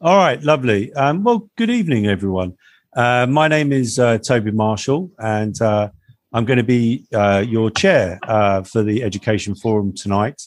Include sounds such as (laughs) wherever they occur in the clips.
All right, lovely. Um, well, good evening, everyone. Uh, my name is uh, Toby Marshall, and uh, I'm going to be uh, your chair uh, for the Education Forum tonight.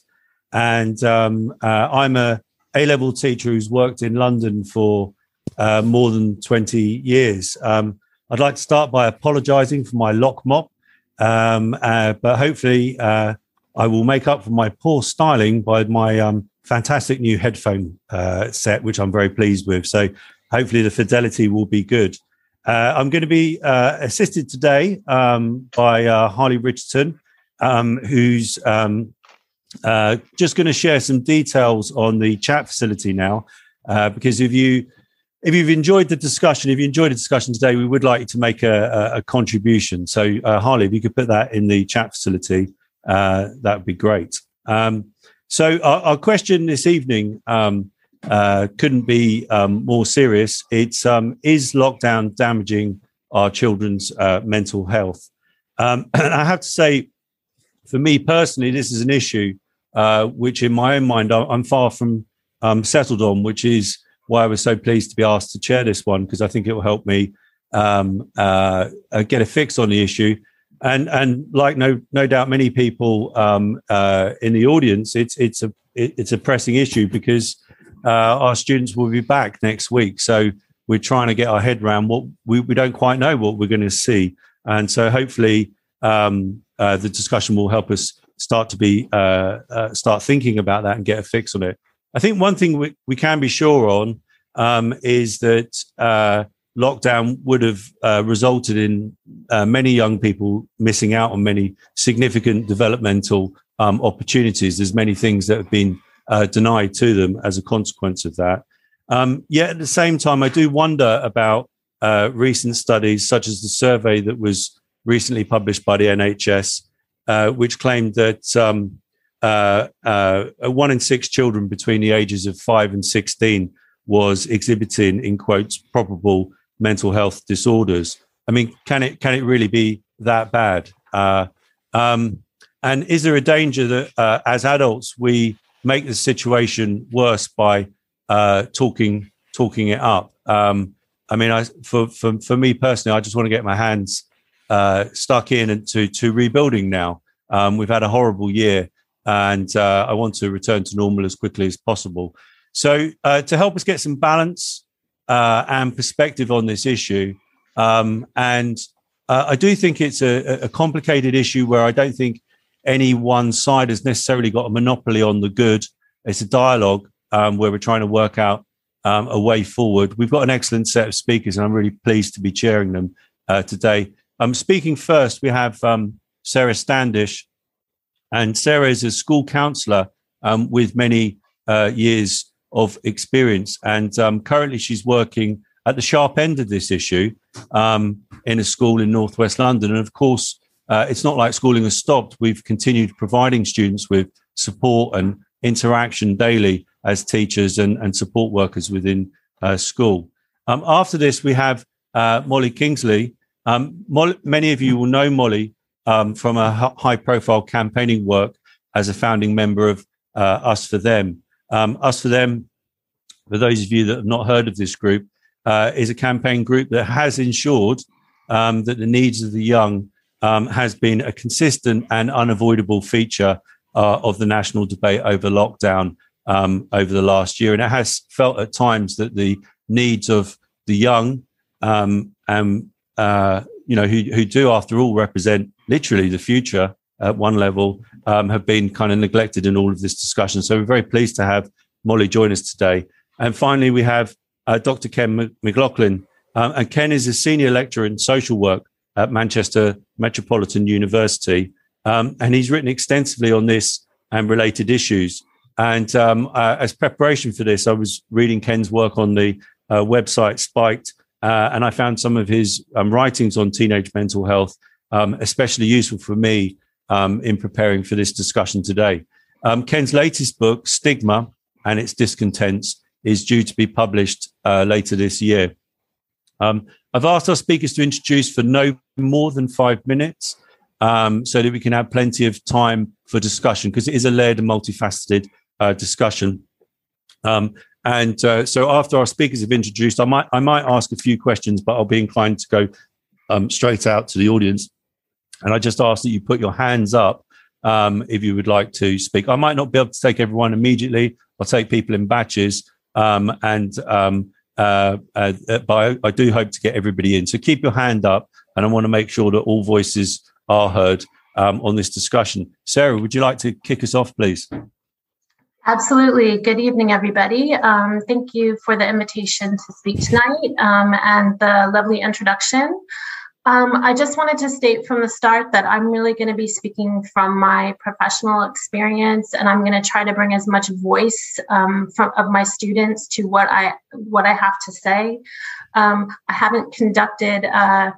And um, uh, I'm a A level teacher who's worked in London for more than 20 years. Um, I'd like to start by apologizing for my lock mop, um, but hopefully, I will make up for my poor styling by my um, fantastic new headphone uh, set, which I'm very pleased with. So hopefully the fidelity will be good. Uh, I'm going to be uh, assisted today um, by uh, Harley Richardson, um, who's um, uh, just going to share some details on the chat facility now. Uh, because if you if you've enjoyed the discussion, if you enjoyed the discussion today, we would like you to make a, a, a contribution. So Harley, if you could put that in the chat facility, that would be great. Um, so our, our question this evening um, uh, couldn't be um, more serious. It's um, is lockdown damaging our children's uh, mental health? Um, (clears throat) and I have to say, for me personally, this is an issue uh, which, in my own mind, I'm far from um, settled on. Which is why I was so pleased to be asked to chair this one because I think it will help me um, uh, uh, get a fix on the issue and and like no no doubt many people um, uh, in the audience, it's it's a it's a pressing issue because uh, our students will be back next week. So we're trying to get our head around what we, we don't quite know what we're going to see, and so hopefully um, uh, the discussion will help us start to be uh, uh, start thinking about that and get a fix on it. I think one thing we, we can be sure on um, is that uh, lockdown would have uh, resulted in uh, many young people missing out on many significant developmental um, opportunities. There's many things that have been uh, denied to them as a consequence of that. Um, yet at the same time, I do wonder about uh, recent studies, such as the survey that was recently published by the NHS, uh, which claimed that um, uh, one in six children between the ages of five and 16 was exhibiting, in quotes, probable mental health disorders. I mean, can it can it really be that bad? Uh, um, and is there a danger that uh, as adults we make the situation worse by uh, talking talking it up? Um, I mean, I, for for for me personally, I just want to get my hands uh, stuck in and to to rebuilding now. Um, we've had a horrible year, and uh, I want to return to normal as quickly as possible. So, uh, to help us get some balance uh, and perspective on this issue. Um, and uh, I do think it's a, a, complicated issue where I don't think any one side has necessarily got a monopoly on the good. It's a dialogue um, where we're trying to work out um, a way forward. We've got an excellent set of speakers, and I'm really pleased to be chairing them uh, today. Um, speaking first, we have um, Sarah Standish, and Sarah is a school counsellor um, with many uh, years of experience. And um, currently, she's working at the sharp end of this issue um, in a school in northwest London. And of course, uh, it's not like schooling has stopped. We've continued providing students with support and interaction daily as teachers and, and support workers within uh, school. Um, after this, we have uh, Molly Kingsley. Um, Molly, many of you will know Molly um, from a high profile campaigning work as a founding member of uh, Us for Them. Um, Us for Them, for those of you that have not heard of this group, uh, is a campaign group that has ensured um, that the needs of the young um, has been a consistent and unavoidable feature uh, of the national debate over lockdown um, over the last year. And it has felt at times that the needs of the young um, and uh, you know who, who do after all represent literally the future at one level um, have been kind of neglected in all of this discussion. So we're very pleased to have Molly join us today. And finally, we have uh, Dr. Ken McLaughlin. Um, and Ken is a senior lecturer in social work at Manchester Metropolitan University. Um, and he's written extensively on this and related issues. And um, uh, as preparation for this, I was reading Ken's work on the uh, website Spiked, uh, and I found some of his um, writings on teenage mental health um, especially useful for me um, in preparing for this discussion today. Um, Ken's latest book, Stigma and its Discontents, is due to be published uh, later this year. Um, I've asked our speakers to introduce for no more than five minutes um, so that we can have plenty of time for discussion because it is a layered and multifaceted uh, discussion. Um, And uh, so after our speakers have introduced, I might I might ask a few questions, but I'll be inclined to go um, straight out to the audience. And I just ask that you put your hands up um, if you would like to speak. I might not be able to take everyone immediately. I'll take people in batches, um, and um, uh, uh, but I, I, do hope to get everybody in. So keep your hand up, and I want to make sure that all voices are heard um, on this discussion. Sarah, would you like to kick us off, please? Absolutely. Good evening, everybody. Um, thank you for the invitation to speak tonight um, and the lovely introduction. Um, I just wanted to state from the start that I'm really going to be speaking from my professional experience, and I'm going to try to bring as much voice um, from of my students to what I what I have to say. Um, I haven't conducted uh,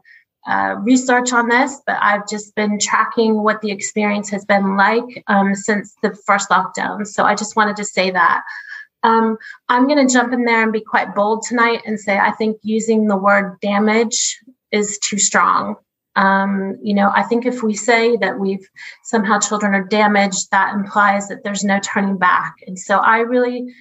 uh, research on this, but I've just been tracking what the experience has been like um, since the first lockdown. So I just wanted to say that. Um, I'm going to jump in there and be quite bold tonight and say I think using the word damage is too strong. Um, you know, I think if we say that we've somehow children are damaged, that implies that there's no turning back. And so I really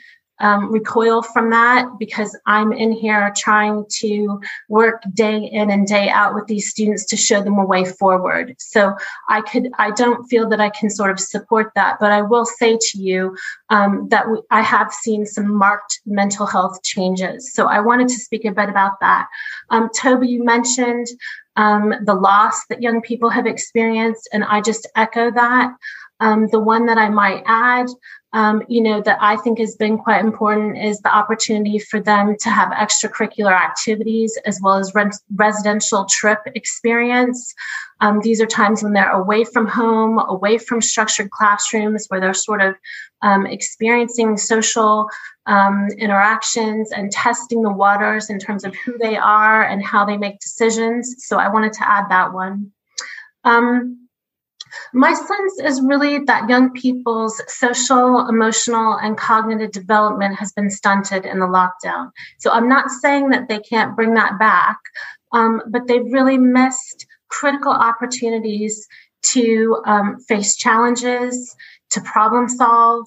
um, recoil from that because I'm in here trying to work day in and day out with these students to show them a way forward. So I could, I don't feel that I can sort of support that, but I will say to you um, that we, I have seen some marked mental health changes. So I wanted to speak a bit about that. Um, Toby, you mentioned um, the loss that young people have experienced, and I just echo that. Um, the one that I might add um, you know, that I think has been quite important is the opportunity for them to have extracurricular activities as well as re- residential trip experience. Um, these are times when they're away from home, away from structured classrooms, where they're sort of um, experiencing social um, interactions and testing the waters in terms of who they are and how they make decisions. So I wanted to add that one. Um, my sense is really that young people's social, emotional, and cognitive development has been stunted in the lockdown. So I'm not saying that they can't bring that back, um, but they've really missed critical opportunities to um, face challenges, to problem solve,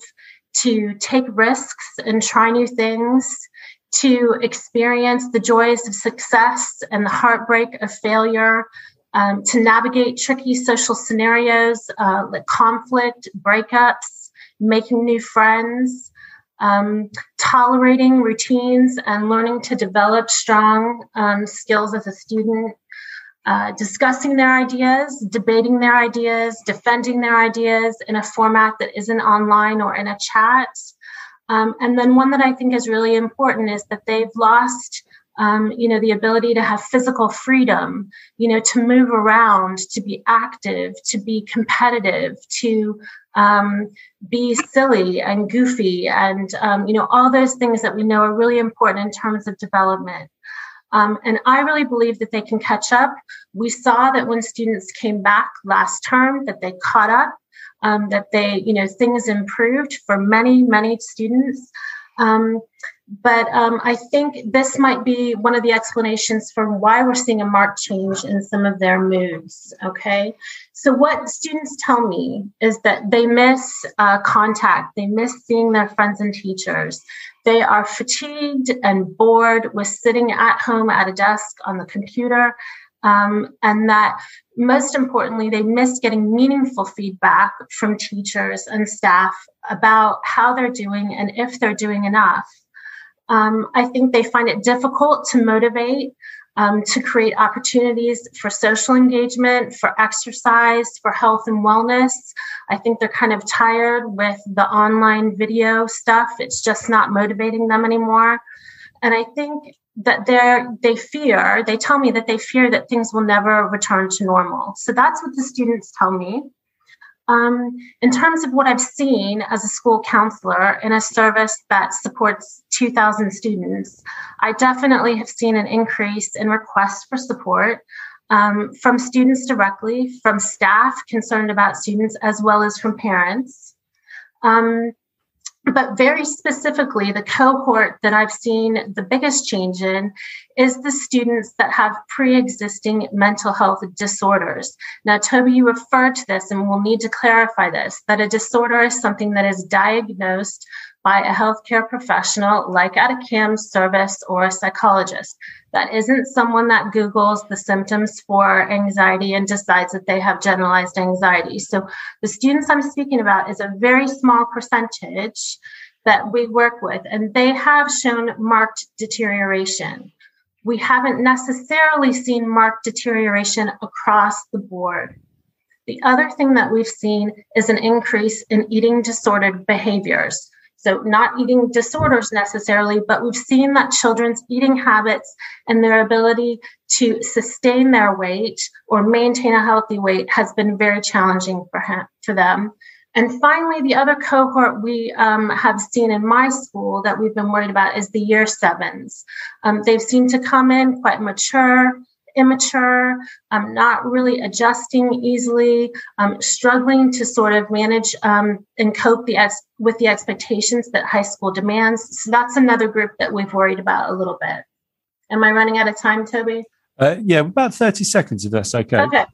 to take risks and try new things, to experience the joys of success and the heartbreak of failure, um, to navigate tricky social scenarios uh, like conflict, breakups, making new friends, um, tolerating routines, and learning to develop strong um, skills as a student. Uh, discussing their ideas, debating their ideas, defending their ideas in a format that isn't online or in a chat. Um, and then one that I think is really important is that they've lost um, you know, the ability to have physical freedom, you know, to move around, to be active, to be competitive, to um, be silly and goofy, and, um, you know, all those things that we know are really important in terms of development. Um, and I really believe that they can catch up. We saw that when students came back last term, that they caught up, um, that they, you know, things improved for many, many students. Um, but um, I think this might be one of the explanations for why we're seeing a marked change in some of their moods. Okay. So, what students tell me is that they miss uh, contact, they miss seeing their friends and teachers. They are fatigued and bored with sitting at home at a desk on the computer. Um, and that most importantly, they miss getting meaningful feedback from teachers and staff about how they're doing and if they're doing enough. Um, I think they find it difficult to motivate, um, to create opportunities for social engagement, for exercise, for health and wellness. I think they're kind of tired with the online video stuff. It's just not motivating them anymore. And I think that they're they fear they tell me that they fear that things will never return to normal so that's what the students tell me um, in terms of what I've seen as a school counselor in a service that supports 2,000 students, I definitely have seen an increase in requests for support um, from students directly, from staff concerned about students, as well as from parents. Um, but very specifically, the cohort that I've seen the biggest change in is the students that have pre existing mental health disorders. Now, Toby, you referred to this, and we'll need to clarify this that a disorder is something that is diagnosed by a healthcare professional like at a CAMHS service or a psychologist. That isn't someone that Googles the symptoms for anxiety and decides that they have generalized anxiety. So the students I'm speaking about is a very small percentage that we work with, and they have shown marked deterioration. We haven't necessarily seen marked deterioration across the board. The other thing that we've seen is an increase in eating disordered behaviors. So, not eating disorders necessarily, but we've seen that children's eating habits and their ability to sustain their weight or maintain a healthy weight has been very challenging for, him, for them. And finally, the other cohort we um, have seen in my school that we've been worried about is the year sevens. Um, they've seemed to come in quite mature immature, um, not really adjusting easily, um, struggling to sort of manage um, and cope the ex- with the expectations that high school demands. So that's another group that we've worried about a little bit. Am I running out of time, Toby? Uh, yeah, about 30 seconds if that's okay. Okay.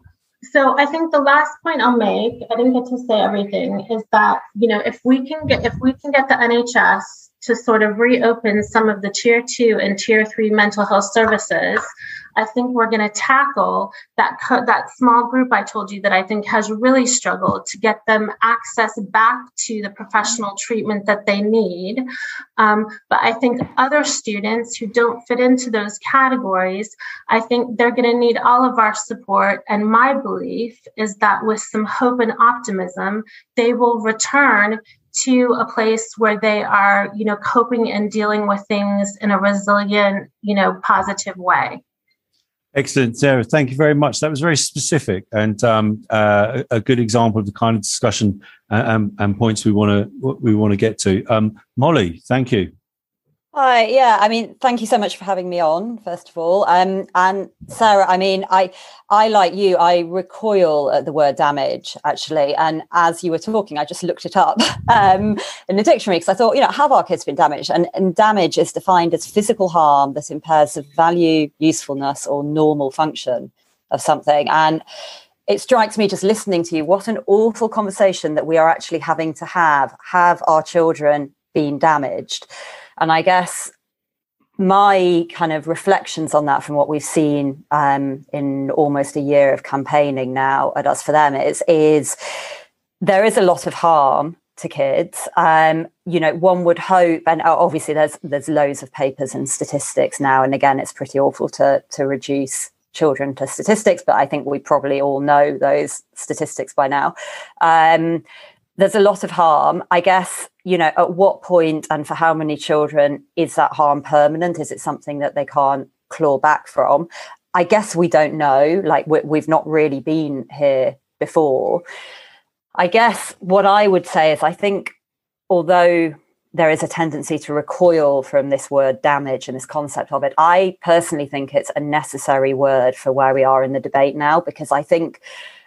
So I think the last point I'll make, I didn't get to say everything, is that, you know, if we can get if we can get the NHS to sort of reopen some of the tier two and tier three mental health services, I think we're going to tackle that co- that small group I told you that I think has really struggled to get them access back to the professional treatment that they need. Um, but I think other students who don't fit into those categories, I think they're going to need all of our support. And my belief is that with some hope and optimism, they will return to a place where they are, you know, coping and dealing with things in a resilient, you know, positive way. Excellent, Sarah. Thank you very much. That was very specific and um, uh, a good example of the kind of discussion and, and, and points we want to we want to get to. Um, Molly, thank you. Hi, yeah. I mean, thank you so much for having me on, first of all. Um, and Sarah, I mean, I, I like you, I recoil at the word damage actually. And as you were talking, I just looked it up (laughs) um, in the dictionary because I thought, you know, have our kids been damaged? And, and damage is defined as physical harm that impairs the value, usefulness, or normal function of something. And it strikes me just listening to you, what an awful conversation that we are actually having to have. Have our children been damaged? And I guess my kind of reflections on that from what we've seen um, in almost a year of campaigning now at Us for Them is, is there is a lot of harm to kids. Um, you know, one would hope, and obviously there's there's loads of papers and statistics now, and again, it's pretty awful to to reduce children to statistics, but I think we probably all know those statistics by now. Um, there's a lot of harm. I guess, you know, at what point and for how many children is that harm permanent? Is it something that they can't claw back from? I guess we don't know. Like, we, have not really been here before. I guess what I would say is I think, although there is a tendency to recoil from this word damage and this concept of it, I personally think it's a necessary word for where we are in the debate now, because I think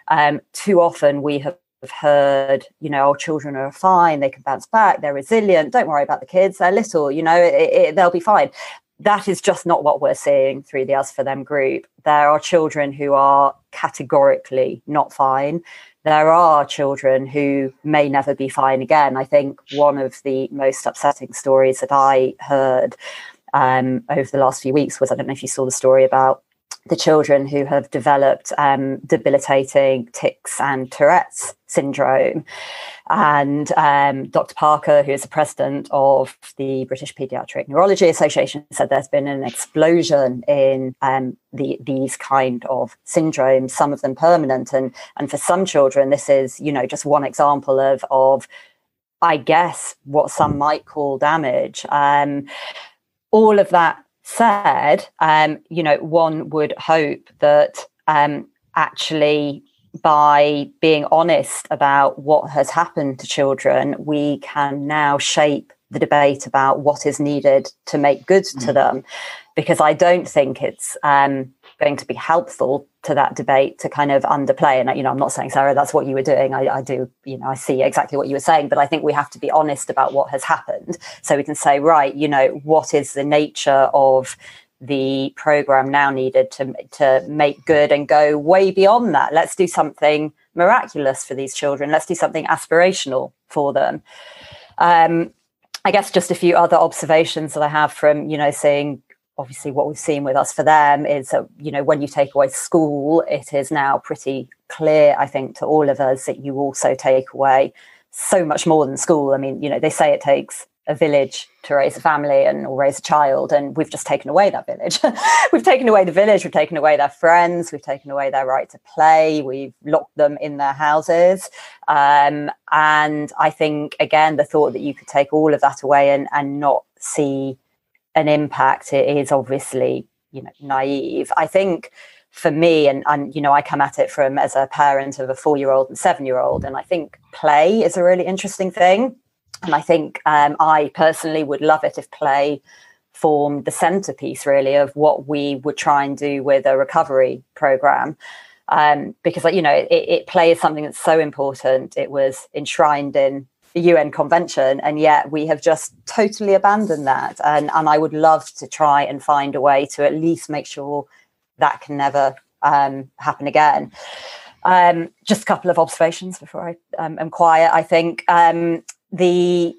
um, too often we have heard, you know, our children are fine, they can bounce back, they're resilient, don't worry about the kids, they're little, you know, it, it, they'll be fine. That is just not what we're seeing through the Us for Them group. There are children who are categorically not fine. There are children who may never be fine again. I think one of the most upsetting stories that I heard um, over the last few weeks was I don't know if you saw the story about the children who have developed um, debilitating tics and Tourette's syndrome. And um, Dr. Parker, who is the president of the British Paediatric Neurology Association, said there's been an explosion in um, the, these kind of syndromes, some of them permanent. And, and for some children, this is, you know, just one example of, of I guess, what some might call damage. Um, all of that said, um, you know, one would hope that um, actually by being honest about what has happened to children, we can now shape the debate about what is needed to make good mm-hmm. to them. Because I don't think it's um, going to be helpful to that debate to kind of underplay. And you know, I'm not saying Sarah, that's what you were doing. I, I, do, you know, I see exactly what you were saying, but I think we have to be honest about what has happened, so we can say, right, you know, what is the nature of the program now needed to to make good and go way beyond that. Let's do something miraculous for these children. Let's do something aspirational for them. Um, I guess just a few other observations that I have from, you know, seeing obviously what we've seen with us for them is that, you know, when you take away school, it is now pretty clear, I think, to all of us that you also take away so much more than school. I mean, you know, they say it takes a village to raise a family and or raise a child and we've just taken away that village (laughs) we've taken away the village we've taken away their friends we've taken away their right to play we've locked them in their houses um, and i think again the thought that you could take all of that away and, and not see an impact it is obviously you know naive i think for me and, and you know i come at it from as a parent of a four year old and seven year old and i think play is a really interesting thing and I think um, I personally would love it if play formed the centerpiece, really, of what we would try and do with a recovery program. Um, because, you know, it, it play is something that's so important. It was enshrined in UN Convention, and yet we have just totally abandoned that. And, and I would love to try and find a way to at least make sure that can never um, happen again. Um, just a couple of observations before I um, am quiet. I think um, the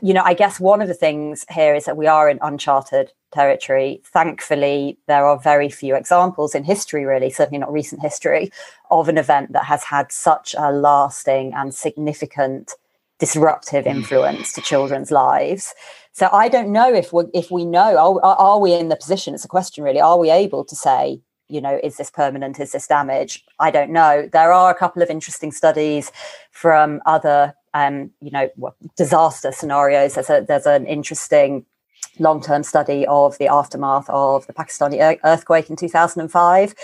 you know i guess one of the things here is that we are in uncharted territory thankfully there are very few examples in history really certainly not recent history of an event that has had such a lasting and significant disruptive mm. influence to children's lives so i don't know if we if we know are, are we in the position it's a question really are we able to say you know is this permanent is this damage i don't know there are a couple of interesting studies from other um, you know, disaster scenarios. There's a, there's an interesting long-term study of the aftermath of the Pakistani earthquake in 2005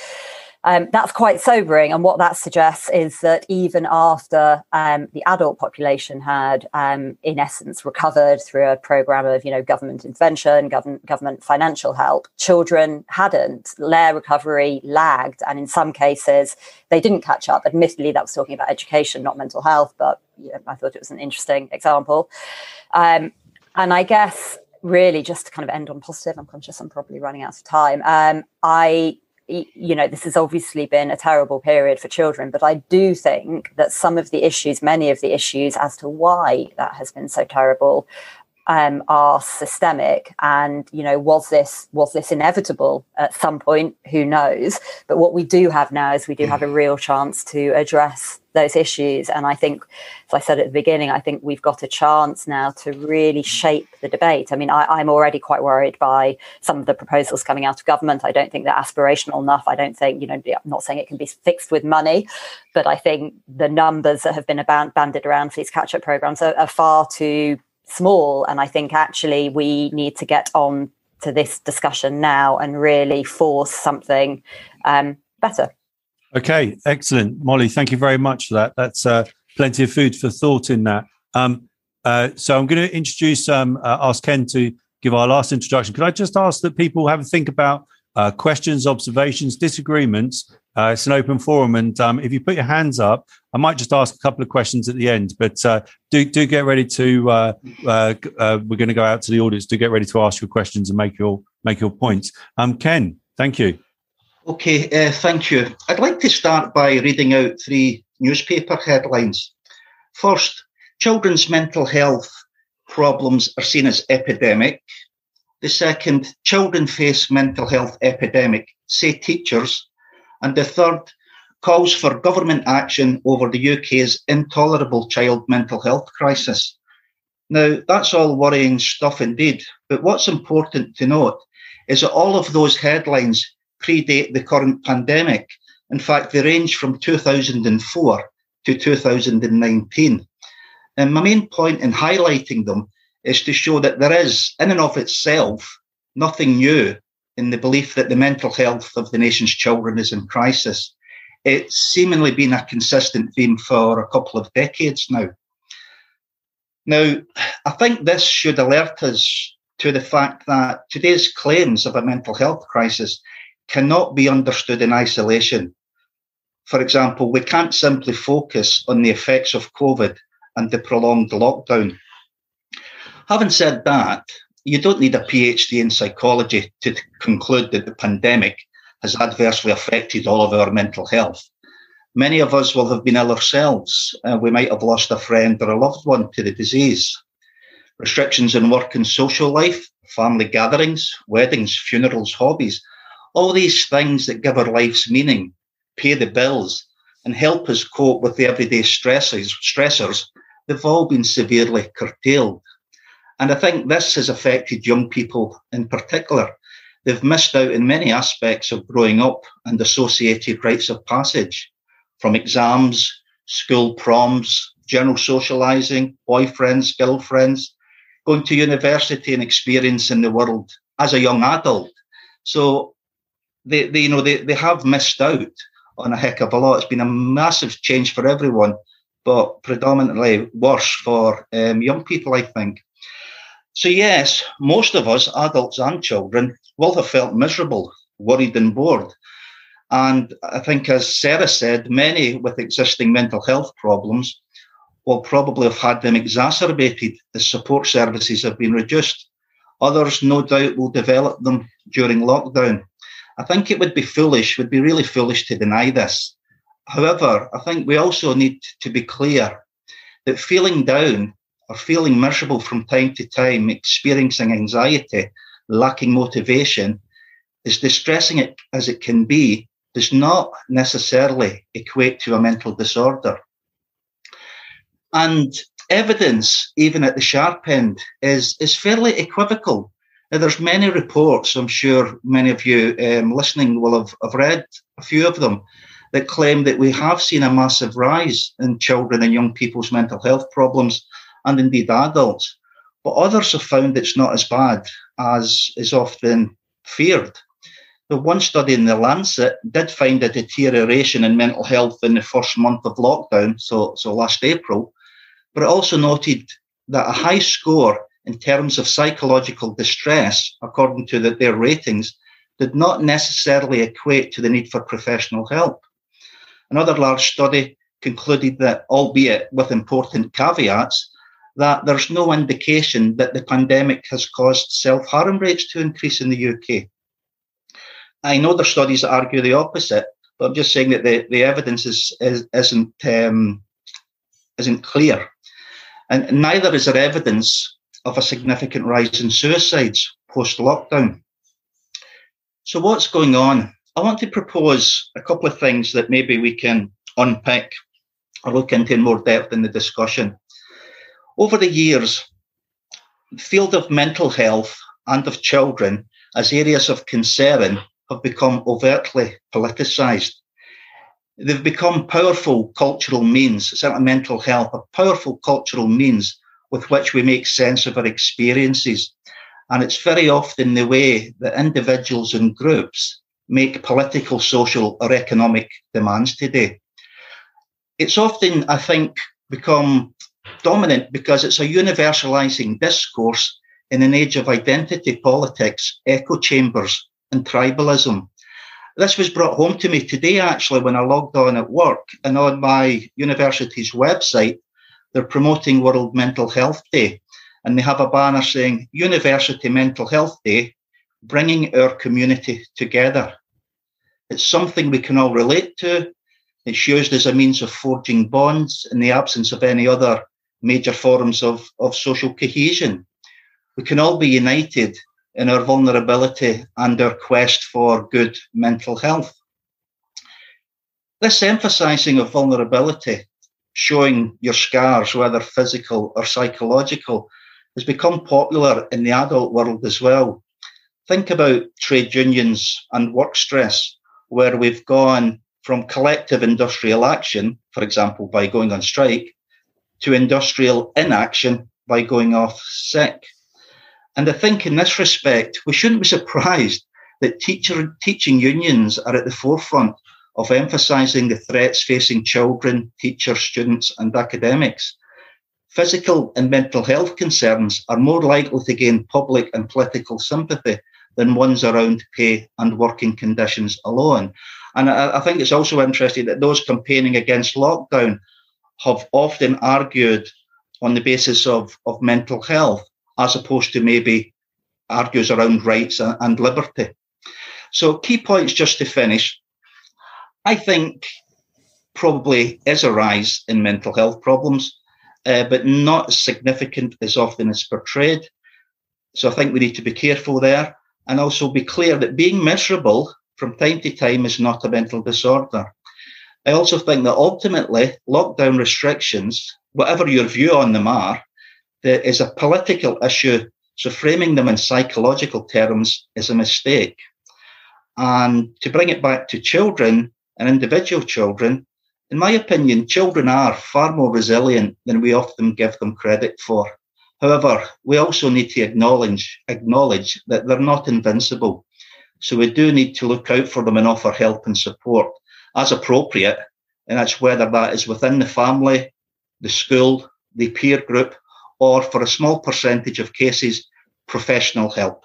um, that's quite sobering. And what that suggests is that even after um, the adult population had, um, in essence, recovered through a program of, you know, government intervention, government government financial help, children hadn't. Their recovery lagged, and in some cases, they didn't catch up. Admittedly, that was talking about education, not mental health, but you know, I thought it was an interesting example. Um, and I guess really just to kind of end on positive, I'm conscious I'm probably running out of time. Um, I you know, this has obviously been a terrible period for children, but I do think that some of the issues, many of the issues as to why that has been so terrible, um, are systemic. And you know, was this was this inevitable at some point? Who knows? But what we do have now is we do have a real chance to address those issues. And I think, as I said at the beginning, I think we've got a chance now to really shape the debate. I mean, I, am already quite worried by some of the proposals coming out of government. I don't think they're aspirational enough. I don't think, you know, I'm not saying it can be fixed with money, but I think the numbers that have been about, banded around for these catch up programs are, are far too small. And I think actually we need to get on to this discussion now and really force something um, better. Okay, excellent, Molly. Thank you very much for that. That's uh, plenty of food for thought in that. Um, uh, so I'm going to introduce, um, uh, ask Ken to give our last introduction. Could I just ask that people have a think about uh, questions, observations, disagreements? Uh, it's an open forum, and um, if you put your hands up, I might just ask a couple of questions at the end. But uh, do do get ready to. we're going to go out to the audience. Do get ready to ask your questions and make your make your points. Um, Ken, thank you. Okay, uh, thank you. I'd like to start by reading out three newspaper headlines. First, children's mental health problems are seen as epidemic. The second, children face mental health epidemic, say teachers. And the third, calls for government action over the UK's intolerable child mental health crisis. Now, that's all worrying stuff indeed. But what's important to note is that all of those headlines predate the current pandemic. In fact, they range from 2004 to 2019. And my main point in highlighting them is to show that there is, in and of itself, nothing new in the belief that the mental health of the nation's children is in crisis. It's seemingly been a consistent theme for a couple of decades now. Now, I think this should alert us to the fact that today's claims of a mental health crisis cannot be understood in isolation. For example, we can't simply focus on the effects of COVID and the prolonged lockdown. Having said that, you don't need a PhD in psychology to conclude that the pandemic has adversely affected all of our mental health. Many of us will have been ill ourselves. Uh, we might have lost a friend or a loved one to the disease. restrictions in work and social life, family gatherings, weddings, funerals, hobbies, all these things that give our lives meaning, pay the bills, and help us cope with the everyday stresses, stressors, they've all been severely curtailed. And I think this has affected young people in particular. They've missed out in many aspects of growing up and associated rites of passage, from exams, school proms, general socializing, boyfriends, girlfriends, going to university and experiencing the world as a young adult. So they, they you know they, they have missed out on a heck of a lot. It's been a massive change for everyone, but predominantly worse for um, young people, I think. So yes, most of us, adults and children, have felt miserable, worried and bored. And I think, as Sarah said, many with existing mental health problems will probably have had them exacerbated as support services have been reduced. Others, no doubt, will develop them during lockdown. I think it would be foolish, would be really foolish to deny this. However, I think we also need to be clear that feeling down or feeling miserable from time to time, experiencing anxiety, lacking motivation, as distressing it as it can be, does not necessarily equate to a mental disorder. And evidence, even at the sharp end, is, is fairly equivocal. Now, there's many reports, I'm sure many of you um, listening will have, have read a few of them, that claim that we have seen a massive rise in children and young people's mental health problems, and indeed adults. But others have found it's not as bad as is often feared. The one study in the Lancet did find a deterioration in mental health in the first month of lockdown, so, so last April, but it also noted that a high score in terms of psychological distress, according to the, their ratings, did not necessarily equate to the need for professional help. Another large study concluded that, albeit with important caveats, that there's no indication that the pandemic has caused self harm rates to increase in the UK. I know there's studies that argue the opposite, but I'm just saying that the, the evidence is, is, isn't, um, isn't clear. And neither is there evidence of a significant rise in suicides post lockdown. So, what's going on? I want to propose a couple of things that maybe we can unpick or look into in more depth in the discussion. Over the years, the field of mental health and of children as areas of concern have become overtly politicised. They've become powerful cultural means, certainly mental health, a powerful cultural means with which we make sense of our experiences. And it's very often the way that individuals and groups make political, social, or economic demands today. It's often, I think, become dominant because it's a universalizing discourse in an age of identity politics, echo chambers, and tribalism. This was brought home to me today, actually, when I logged on at work. And on my university's website, they're promoting World Mental Health Day. And they have a banner saying University Mental Health Day, bringing our community together. It's something we can all relate to. It's used as a means of forging bonds in the absence of any other major forms of, of social cohesion. We can all be united in our vulnerability and our quest for good mental health. This emphasizing of vulnerability, showing your scars, whether physical or psychological, has become popular in the adult world as well. Think about trade unions and work stress, where we've gone from collective industrial action, for example, by going on strike, to industrial inaction by going off sick. And I think in this respect, we shouldn't be surprised that teacher, teaching unions are at the forefront of emphasising the threats facing children, teachers, students, and academics. Physical and mental health concerns are more likely to gain public and political sympathy than ones around pay and working conditions alone. And I, I think it's also interesting that those campaigning against lockdown have often argued on the basis of, of mental health as opposed to maybe argues around rights and liberty. So, key points just to finish. I think probably is a rise in mental health problems. uh, but not as significant as often as portrayed. So I think we need to be careful there and also be clear that being miserable from time to time is not a mental disorder. I also think that ultimately lockdown restrictions, whatever your view on them are, there is a political issue. So framing them in psychological terms is a mistake. And to bring it back to children and individual children, in my opinion, children are far more resilient than we often give them credit for. However, we also need to acknowledge, acknowledge that they're not invincible. So we do need to look out for them and offer help and support as appropriate. And that's whether that is within the family, the school, the peer group, or for a small percentage of cases, professional help.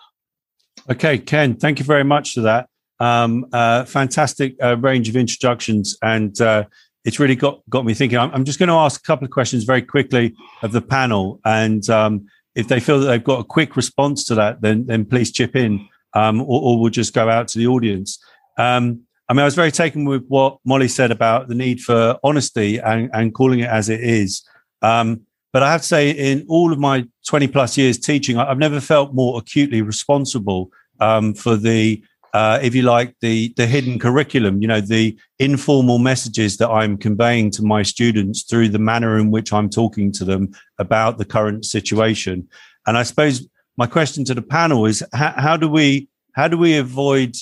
Okay, Ken, thank you very much for that. Um, uh, fantastic uh, range of introductions, and uh, it's really got got me thinking. I'm, I'm, just going to ask a couple of questions very quickly of the panel, and um, if they feel that they've got a quick response to that, then then please chip in, um, or, or, we'll just go out to the audience. Um, I mean, I was very taken with what Molly said about the need for honesty and, and calling it as it is. Um, but I have to say, in all of my 20 plus years teaching, I've never felt more acutely responsible um, for the, uh, if you like, the the hidden curriculum. You know, the informal messages that I'm conveying to my students through the manner in which I'm talking to them about the current situation. And I suppose my question to the panel is: how, how do we how do we avoid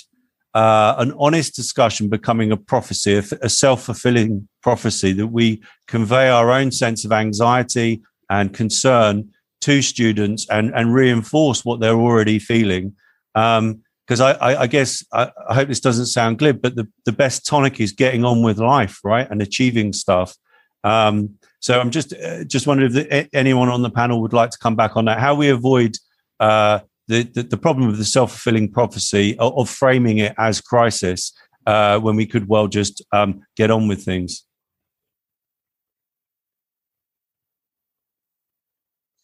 uh, an honest discussion becoming a prophecy, a, self fulfilling prophecy that we convey our own sense of anxiety and concern to students and, and reinforce what they're already feeling. Because um, I, I, I, guess I, I, hope this doesn't sound glib, but the, the best tonic is getting on with life, right, and achieving stuff. Um, so I'm just uh, just wondering if the, anyone on the panel would like to come back on that. How we avoid uh, the, the, the problem of the self fulfilling prophecy of, of, framing it as crisis uh, when we could well just um, get on with things.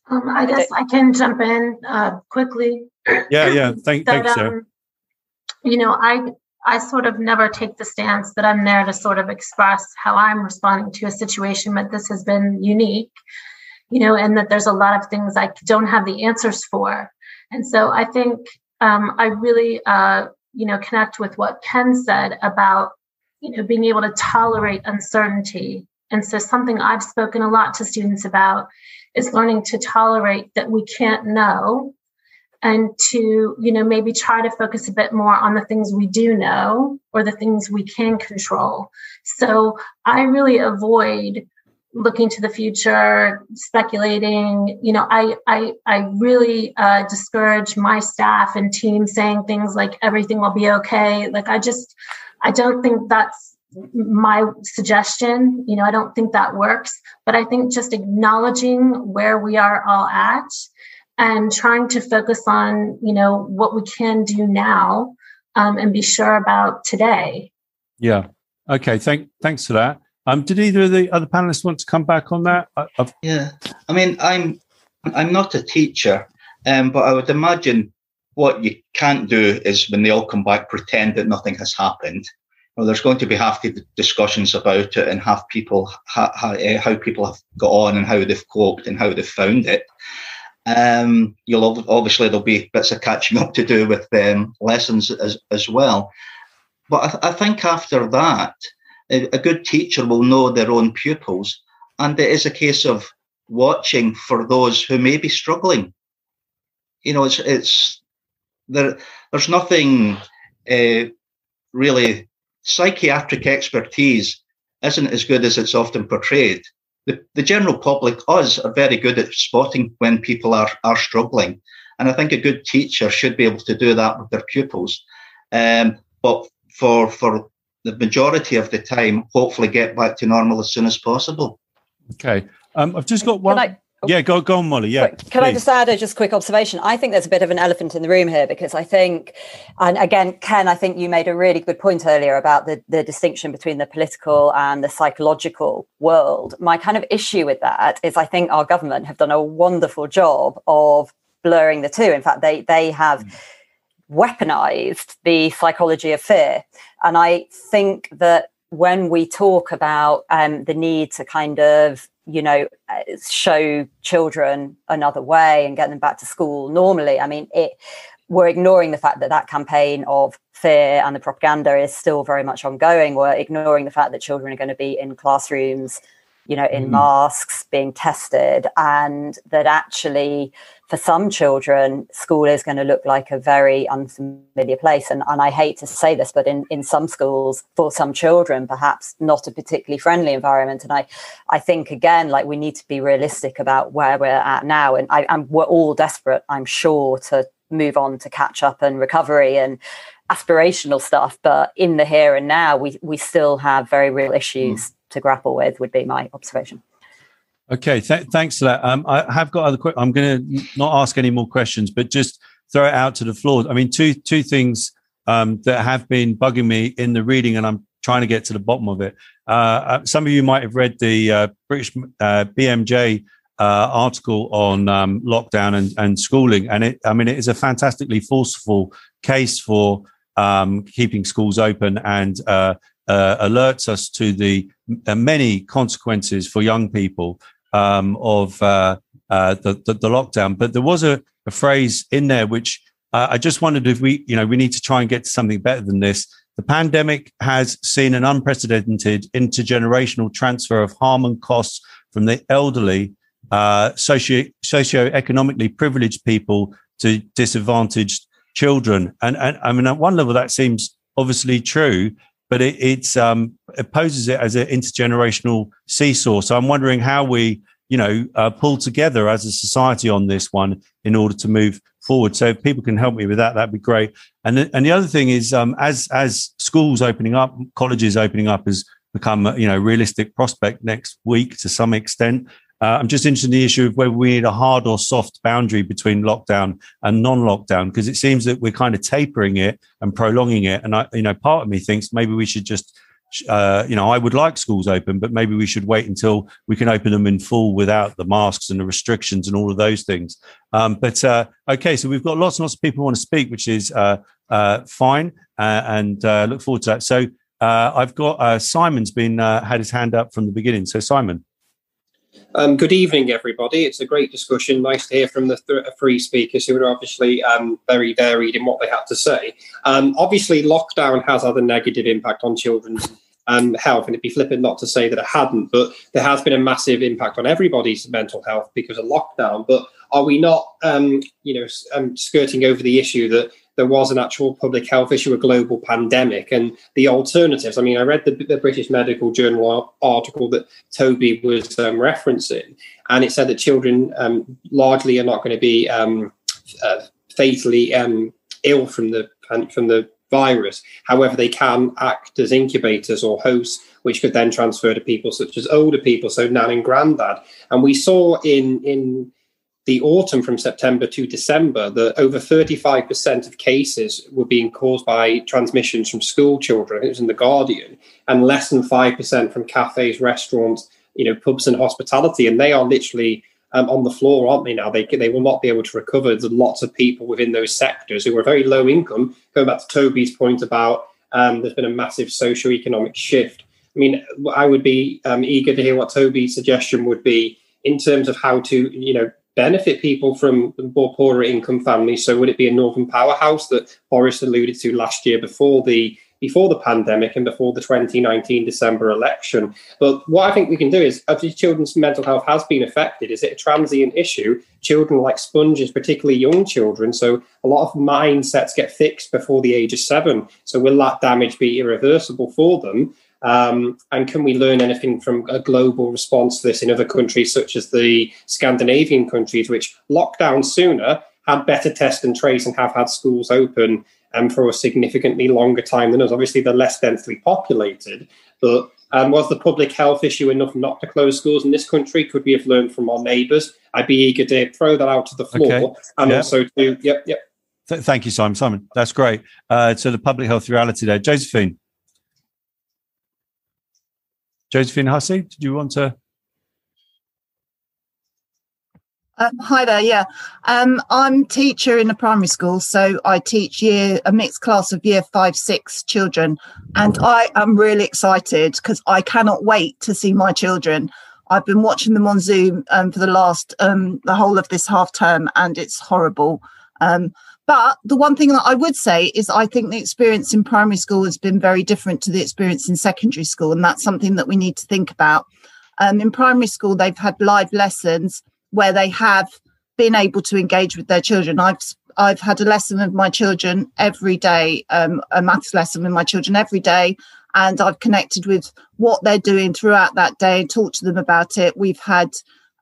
Um, I guess I can jump in uh, quickly. Yeah, yeah. Thank, that, thanks, um, You know, I I sort of never take the stance that I'm there to sort of express how I'm responding to a situation, but this has been unique, you know, and that there's a lot of things I don't have the answers for. And so I think um, I really, uh, you know, connect with what Ken said about, you know, being able to tolerate uncertainty. And so something I've spoken a lot to students about is learning to tolerate that we can't know and to you know maybe try to focus a bit more on the things we do know or the things we can control so i really avoid looking to the future, speculating. You know, I I I really uh, discourage my staff and team saying things like everything will be okay. Like I just I don't think that's my suggestion. You know, I don't think that works. But I think just acknowledging where we are all at and trying to focus on you know what we can do now um, and be sure about today. Yeah. Okay. Thank thanks for that. Um, did either of the other panelists want to come back on that? I, yeah, I mean, I'm I'm not a teacher, um, but I would imagine what you can't do is when they all come back, pretend that nothing has happened. Well, there's going to be half the discussions about it and half people how, how, eh, how people have got on and how they've coped and how they've found it. Um, you'll obviously there'll be bits of catching up to do with um, lessons as as well. But I, I think after that, a good teacher will know their own pupils, and it is a case of watching for those who may be struggling. You know, it's it's there. There's nothing uh, really psychiatric expertise isn't as good as it's often portrayed. The, the general public, us, are very good at spotting when people are, are struggling. And I think a good teacher should be able to do that with their pupils. Um, but for, for the majority of the time, hopefully get back to normal as soon as possible. Okay. Um, I've just got one. I, oh, yeah, go, go on, Molly. Yeah. Can please. I just add a just quick observation? I think there's a bit of an elephant in the room here because I think, and again, Ken, I think you made a really good point earlier about the, the distinction between the political and the psychological world. My kind of issue with that is I think our government have done a wonderful job of blurring the two. In fact, they they have. Mm weaponized the psychology of fear. And I think that when we talk about um, the need to kind of you know, uh, show children another way and get them back to school normally. I mean, it we're ignoring the fact that that campaign of fear and the propaganda is still very much ongoing. We're ignoring the fact that children are going to be in classrooms, you know, in mm. masks, being tested, and that actually for some children, school is going to look like a very unfamiliar place. And, and I hate to say this, but in, in some schools, for some children, perhaps not a particularly friendly environment. And I, I think, again, like we need to be realistic about where we're at now. And, I, and we're all desperate, I'm sure, to move on to catch up and recovery and aspirational stuff. But in the here and now, we, we still have very real issues mm. To grapple with, would be my observation. Okay, th- thanks for that. Um, I have got other. I'm going to not ask any more questions, but just throw it out to the floor. I mean, two two things um, that have been bugging me in the reading, and I'm trying to get to the bottom of it. Uh, uh some of you might have read the uh, British uh, BMJ uh, article on um, lockdown and, and schooling, and it. I mean, it is a fantastically forceful case for um, keeping schools open and uh, alerts us to the many consequences for young people um, of uh, uh, the, the, the lockdown. But there was a, a phrase in there which uh, I just wondered if we, you know, we need to try and get to something better than this. The pandemic has seen an unprecedented intergenerational transfer of harm and costs from the elderly, uh, socio socio-economically privileged people to disadvantaged children. And, and I mean, at one level, that seems obviously true, but it, it's um, it poses it as an intergenerational seesaw. So I'm wondering how we, you know, uh, pull together as a society on this one in order to move forward. So if people can help me with that, that'd be great. And the, and the other thing is, um, as as schools opening up, colleges opening up has become you know realistic prospect next week to some extent. Uh, I'm just interested in the issue of whether we need a hard or soft boundary between lockdown and non-lockdown, because it seems that we're kind of tapering it and prolonging it. And I, you know, part of me thinks maybe we should just, uh, you know, I would like schools open, but maybe we should wait until we can open them in full without the masks and the restrictions and all of those things. Um, but uh, okay, so we've got lots and lots of people want to speak, which is uh, uh, fine, uh, and look forward to that. So I've got Simon's been had his hand up from the beginning. So Simon. Um, good evening, everybody. It's a great discussion. Nice to hear from the th- three speakers who are obviously um, very varied in what they had to say. Um, obviously, lockdown has had a negative impact on children's um, health, and it'd be flippant not to say that it hadn't, but there has been a massive impact on everybody's mental health because of lockdown. But are we not, um, you know, um, skirting over the issue that there was an actual public health issue, a global pandemic, and the alternatives. I mean, I read the, the British Medical Journal article that Toby was um, referencing, and it said that children um, largely are not going to be um, uh, fatally um, ill from the from the virus. However, they can act as incubators or hosts, which could then transfer to people such as older people, so nan and granddad. And we saw in in the autumn from September to December that over 35% of cases were being caused by transmissions from school children. It was in The Guardian, and less than 5% from cafes, restaurants, you know, pubs and hospitality. And they are literally um, on the floor, aren't they now? They, they will not be able to recover. There's lots of people within those sectors who are very low income. Going back to Toby's point about um, there's been a massive socio-economic shift. I mean, I would be um, eager to hear what Toby's suggestion would be in terms of how to, you know, benefit people from more poorer income families. So would it be a northern powerhouse that Boris alluded to last year before the before the pandemic and before the 2019 December election? But what I think we can do is, if children's mental health has been affected, is it a transient issue? Children like sponges, particularly young children. So a lot of mindsets get fixed before the age of seven. So will that damage be irreversible for them? Um, and can we learn anything from a global response to this in other countries, such as the Scandinavian countries, which locked down sooner, had better test and trace, and have had schools open um, for a significantly longer time than us? Obviously, they're less densely populated, but um, was the public health issue enough not to close schools in this country? Could we have learned from our neighbours? I'd be eager to throw that out to the floor okay. and also to, yep, yep. Th- thank you, Simon. Simon, that's great. Uh, so the public health reality there. Josephine. Josephine Hussey, did you want to? Um, hi there. Yeah, um, I'm teacher in a primary school, so I teach year a mixed class of year five, six children, and I am really excited because I cannot wait to see my children. I've been watching them on Zoom um, for the last um, the whole of this half term, and it's horrible. Um, but the one thing that I would say is I think the experience in primary school has been very different to the experience in secondary school, and that's something that we need to think about. Um, in primary school, they've had live lessons where they have been able to engage with their children. I've I've had a lesson with my children every day, um, a maths lesson with my children every day, and I've connected with what they're doing throughout that day and talked to them about it. We've had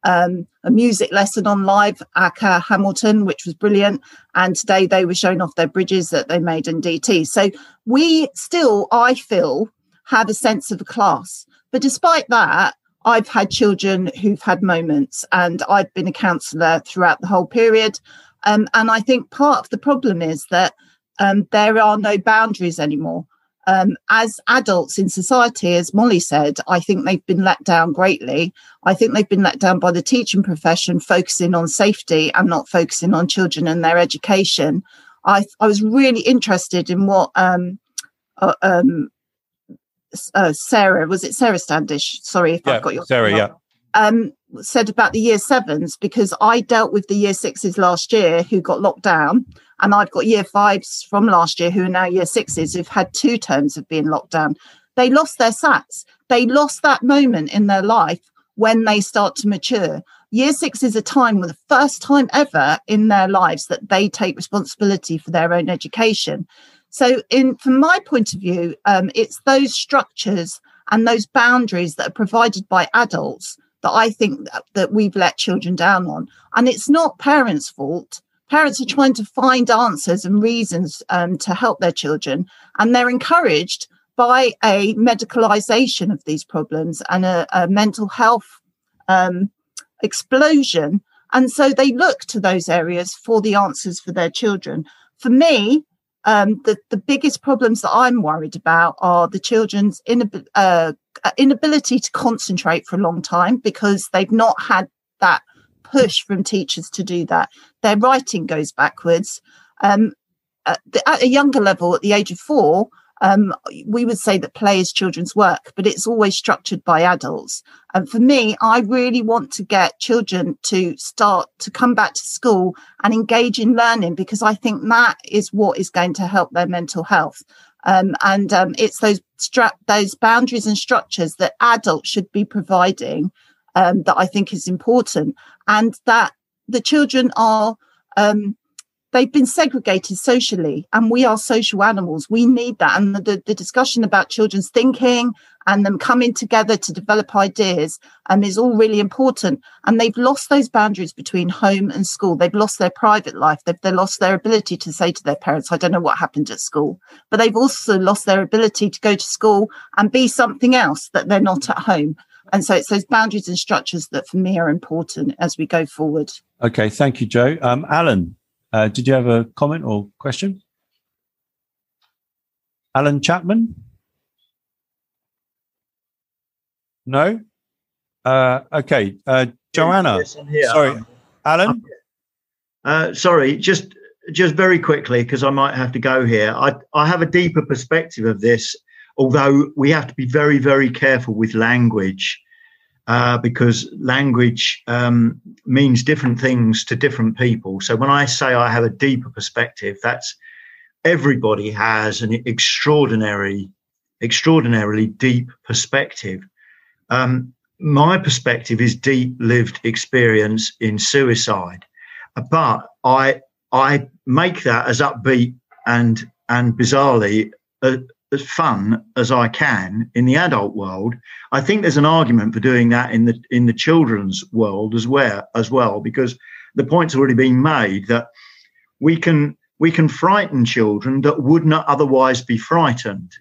um, a music lesson on live at Hamilton, which was brilliant. And today they were showing off their bridges that they made in DT. So we still, I feel, have a sense of a class. But despite that, I've had children who've had moments, and I've been a counsellor throughout the whole period. Um, and I think part of the problem is that um, there are no boundaries anymore. Um, as adults in society, as Molly said, I think they've been let down greatly. I think they've been let down by the teaching profession, focusing on safety and not focusing on children and their education. I, I was really interested in what um, uh, um, uh, Sarah was it Sarah Standish? Sorry if yeah, I've got your Sarah. Yeah. Um, said about the year sevens because I dealt with the year sixes last year who got locked down, and I've got year fives from last year who are now year sixes who've had two terms of being locked down. They lost their SATs. They lost that moment in their life when they start to mature. Year six is a time, where the first time ever in their lives, that they take responsibility for their own education. So, in from my point of view, um, it's those structures and those boundaries that are provided by adults that I think that, that we've let children down on. And it's not parents' fault. Parents are trying to find answers and reasons um, to help their children, and they're encouraged by a medicalization of these problems and a, a mental health um, explosion. And so they look to those areas for the answers for their children. For me, um, the, the biggest problems that I'm worried about are the children's inab- uh, inability to concentrate for a long time because they've not had that push from teachers to do that. Their writing goes backwards. Um, at, the, at a younger level, at the age of four, um, we would say that play is children's work, but it's always structured by adults. And for me, I really want to get children to start to come back to school and engage in learning because I think that is what is going to help their mental health. Um, and um, it's those stra- those boundaries and structures that adults should be providing um, that I think is important, and that the children are um, they've been segregated socially and we are social animals. We need that and the, the discussion about children's thinking and them coming together to develop ideas um, is all really important and they've lost those boundaries between home and school. They've lost their private life. They've, they've lost their ability to say to their parents i don't know what happened at school but they've also lost their ability to go to school and be something else that they're not at home and so it's those boundaries and structures that for me are important as we go forward okay thank you Joe. um, alan uh, did you have a comment or question? Alan Chapman? No? Uh, okay. Uh, Joanna. Yes, I'm here. Sorry. Alan? Uh, sorry, just just very quickly, because I might have to go here. I, I have a deeper perspective of this, although we have to be very, very careful with language uh, because language um, means different things to different people. So when I say I have a deeper perspective, that's everybody has an extraordinary, extraordinarily deep perspective. Um, my perspective is deep lived experience in suicide, but I I make that as upbeat and and bizarrely uh, as fun as I can in the adult world. I think there's an argument for doing that in the in the children's world as well as well because the point's already been made that we can we can frighten children that would not otherwise be frightened.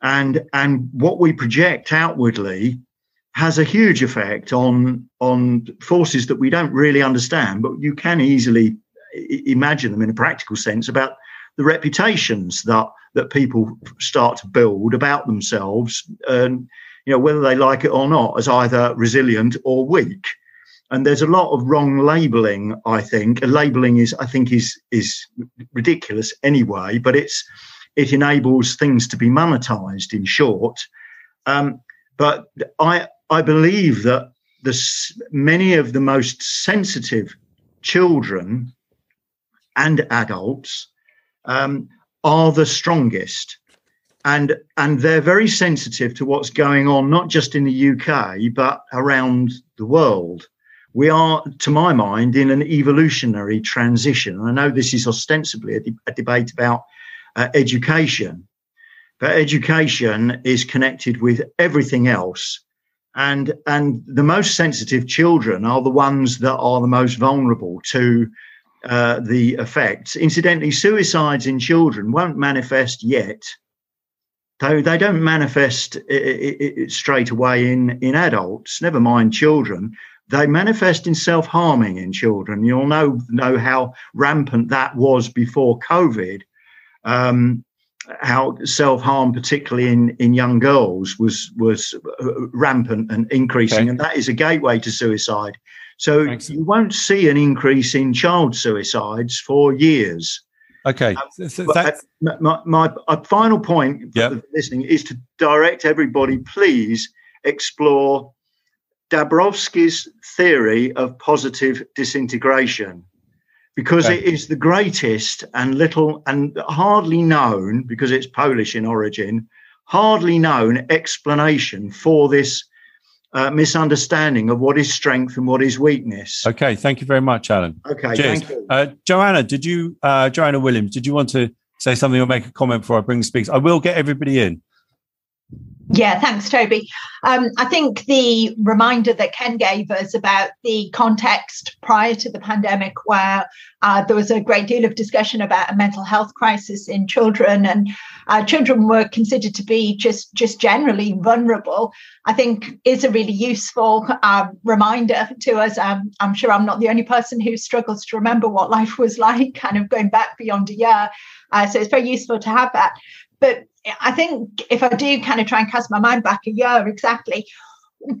And and what we project outwardly has a huge effect on on forces that we don't really understand, but you can easily imagine them in a practical sense about the reputations that that people start to build about themselves, and you know whether they like it or not, as either resilient or weak. And there's a lot of wrong labeling. I think labeling is, I think, is is ridiculous anyway. But it's it enables things to be monetized. In short, um, but I I believe that the many of the most sensitive children and adults um, are the strongest. And and they're very sensitive to what's going on not just in the UK but around the world. We are to my mind in an evolutionary transition. I know this is ostensibly a, de- a debate about uh, education but education is connected with everything else. And and the most sensitive children are the ones that are the most vulnerable to uh, the effects. Incidentally, suicides in children won't manifest yet. Though they don't manifest it, it, it straight away in, in adults, never mind children. They manifest in self-harming in children. You'll know know how rampant that was before COVID. Um, how self-harm, particularly in, in young girls, was was rampant and increasing, okay. and that is a gateway to suicide. So Thanks. you won't see an increase in child suicides for years. Okay. Um, so uh, my, my, my, final point yep. listening is to direct everybody, please explore Dabrowski's theory of positive disintegration because okay. it is the greatest and little and hardly known because it's Polish in origin, hardly known explanation for this uh, misunderstanding of what is strength and what is weakness. Okay, thank you very much, Alan. Okay, Cheers. thank you. Uh, Joanna, did you, uh, Joanna Williams, did you want to say something or make a comment before I bring the speakers? I will get everybody in. Yeah, thanks, Toby. Um, I think the reminder that Ken gave us about the context prior to the pandemic, where uh, there was a great deal of discussion about a mental health crisis in children, and uh, children were considered to be just just generally vulnerable. I think is a really useful uh, reminder to us. Um, I'm sure I'm not the only person who struggles to remember what life was like, kind of going back beyond a year. Uh, so it's very useful to have that. But I think if I do kind of try and cast my mind back a year exactly,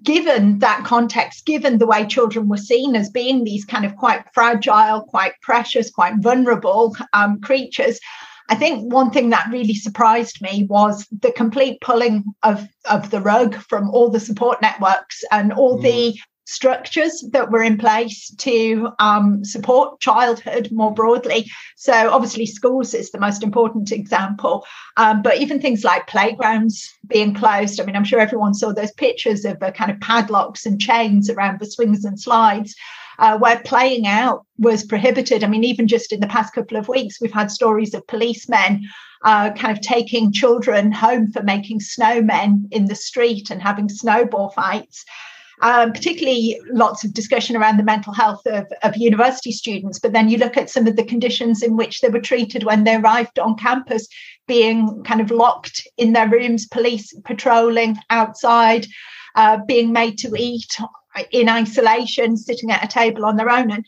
given that context, given the way children were seen as being these kind of quite fragile, quite precious, quite vulnerable um, creatures, I think one thing that really surprised me was the complete pulling of, of the rug from all the support networks and all mm. the structures that were in place to um, support childhood more broadly. So, obviously, schools is the most important example, um, but even things like playgrounds being closed. I mean, I'm sure everyone saw those pictures of the kind of padlocks and chains around the swings and slides. Uh, where playing out was prohibited. I mean, even just in the past couple of weeks, we've had stories of policemen uh, kind of taking children home for making snowmen in the street and having snowball fights um, particularly lots of discussion around the mental health of, of university students. But then you look at some of the conditions in which they were treated when they arrived on campus, being kind of locked in their rooms, police patrolling outside, uh, being made to eat in isolation, sitting at a table on their own. And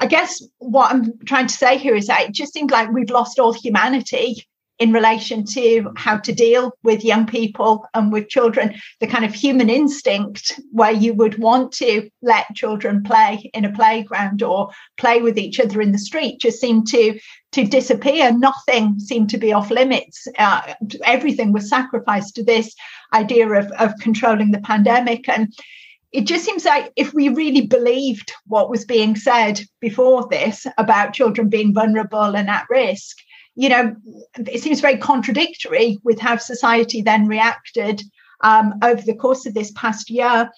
I guess what I'm trying to say here is that it just seems like we've lost all humanity in relation to how to deal with young people and with children, the kind of human instinct where you would want to let children play in a playground or play with each other in the street just seemed to to disappear. Nothing seemed to be off limits. Uh, everything was sacrificed to this idea of, of controlling the pandemic. And it just seems like if we really believed what was being said before this about children being vulnerable and at risk, you know, it seems very contradictory with how society then reacted um, over the course of this past year.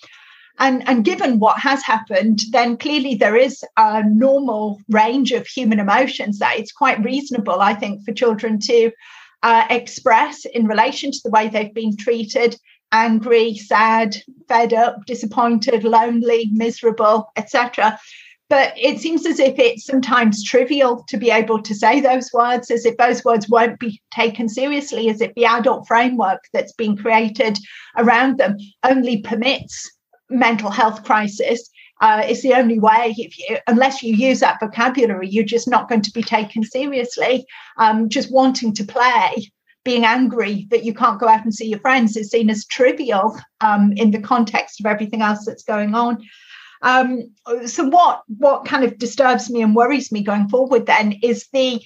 And, and given what has happened, then clearly there is a normal range of human emotions that it's quite reasonable, I think, for children to uh, express in relation to the way they've been treated angry, sad, fed up, disappointed, lonely, miserable, etc but it seems as if it's sometimes trivial to be able to say those words, as if those words won't be taken seriously, as if the adult framework that's been created around them only permits mental health crisis. Uh, it's the only way, if you, unless you use that vocabulary, you're just not going to be taken seriously. Um, just wanting to play being angry that you can't go out and see your friends is seen as trivial um, in the context of everything else that's going on. Um, so what what kind of disturbs me and worries me going forward then is the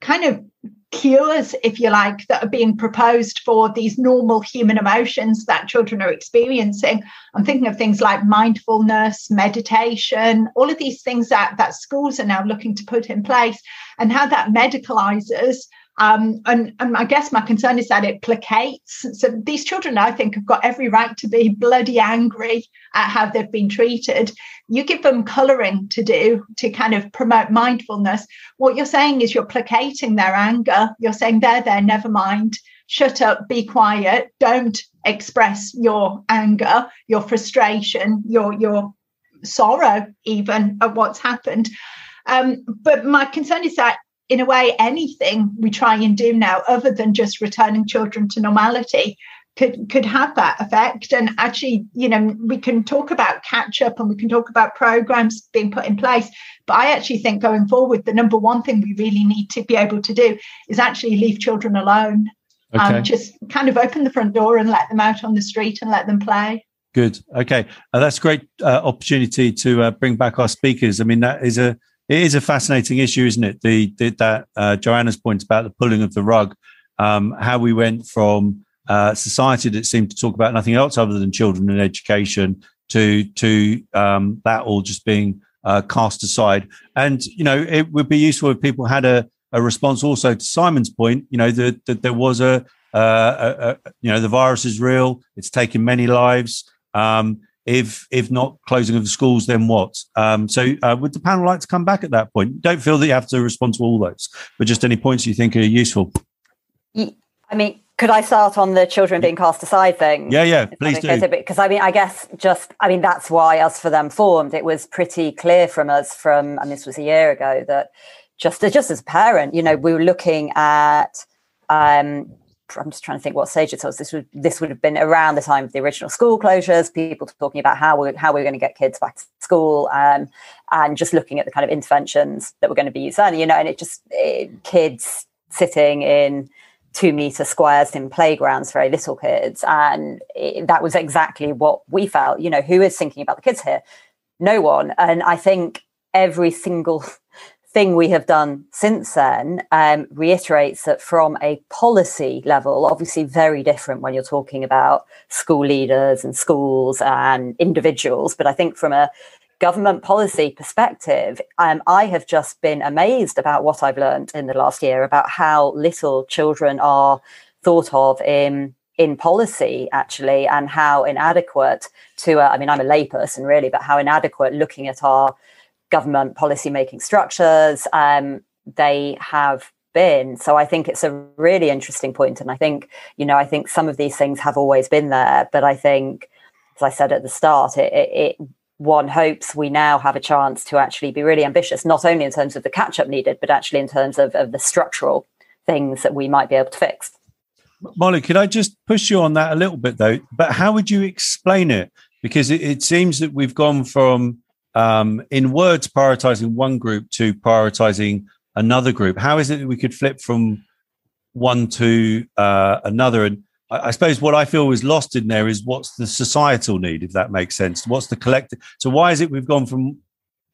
kind of cures, if you like, that are being proposed for these normal human emotions that children are experiencing. I'm thinking of things like mindfulness, meditation, all of these things that, that schools are now looking to put in place, and how that medicalizes um, and, and I guess my concern is that it placates. So these children, I think, have got every right to be bloody angry at how they've been treated. You give them colouring to do to kind of promote mindfulness. What you're saying is you're placating their anger. You're saying, there, there, never mind. Shut up, be quiet. Don't express your anger, your frustration, your your sorrow, even at what's happened. Um, but my concern is that in a way, anything we try and do now, other than just returning children to normality, could could have that effect. And actually, you know, we can talk about catch up and we can talk about programs being put in place. But I actually think going forward, the number one thing we really need to be able to do is actually leave children alone. Um, okay. Um, just kind of open the front door and let them out on the street and let them play. Good. Okay, uh, that's a great uh, opportunity to uh, bring back our speakers. I mean, that is a it is a fascinating issue, isn't it? The, the that uh, Joanna's point about the pulling of the rug, um, how we went from uh, society that seemed to talk about nothing else other than children and education to to um, that all just being uh, cast aside. And you know, it would be useful if people had a, a response also to Simon's point. You know, that there was a, a, a, you know the virus is real. It's taken many lives. Um, if if not closing of the schools, then what? Um, so, uh, would the panel like to come back at that point? Don't feel that you have to respond to all those, but just any points you think are useful. I mean, could I start on the children being cast aside thing? Yeah, yeah, please do. Because I mean, I guess just, I mean, that's why UsForThem formed. It was pretty clear from us from, and this was a year ago, that just just as a parent, you know, we were looking at um, I'm just trying to think what stage it was. This would this would have been around the time of the original school closures. People talking about how we how we are going to get kids back to school, um, and just looking at the kind of interventions that were going to be used. You know, and it just it, kids sitting in two meter squares in playgrounds, very little kids, and it, that was exactly what we felt. You know, who is thinking about the kids here? No one. And I think every single thing we have done since then um, reiterates that from a policy level, obviously very different when you're talking about school leaders and schools and individuals. But I think from a government policy perspective, um, I have just been amazed about what I've learned in the last year about how little children are thought of in in policy actually and how inadequate to uh, i mean i'm a layperson really but how inadequate looking at our government policy making structures um, they have been. So I think it's a really interesting point, and I think you know I think some of these things have always been there, but I think, as I said at the start, it, it, it one hopes we now have a chance to actually be really ambitious, not only in terms of the catch up needed, but actually in terms of, of the structural things that we might be able to fix. Molly, could I just push you on that a little bit though? But how would you explain it? Because it, it seems that we've gone from um, in words prioritizing one group to prioritizing another group? How is it that we could flip from one to uh, another? And I, I, suppose what I feel is lost in there is what's the societal need, if that makes sense. What's the collective? So why is it we've gone from,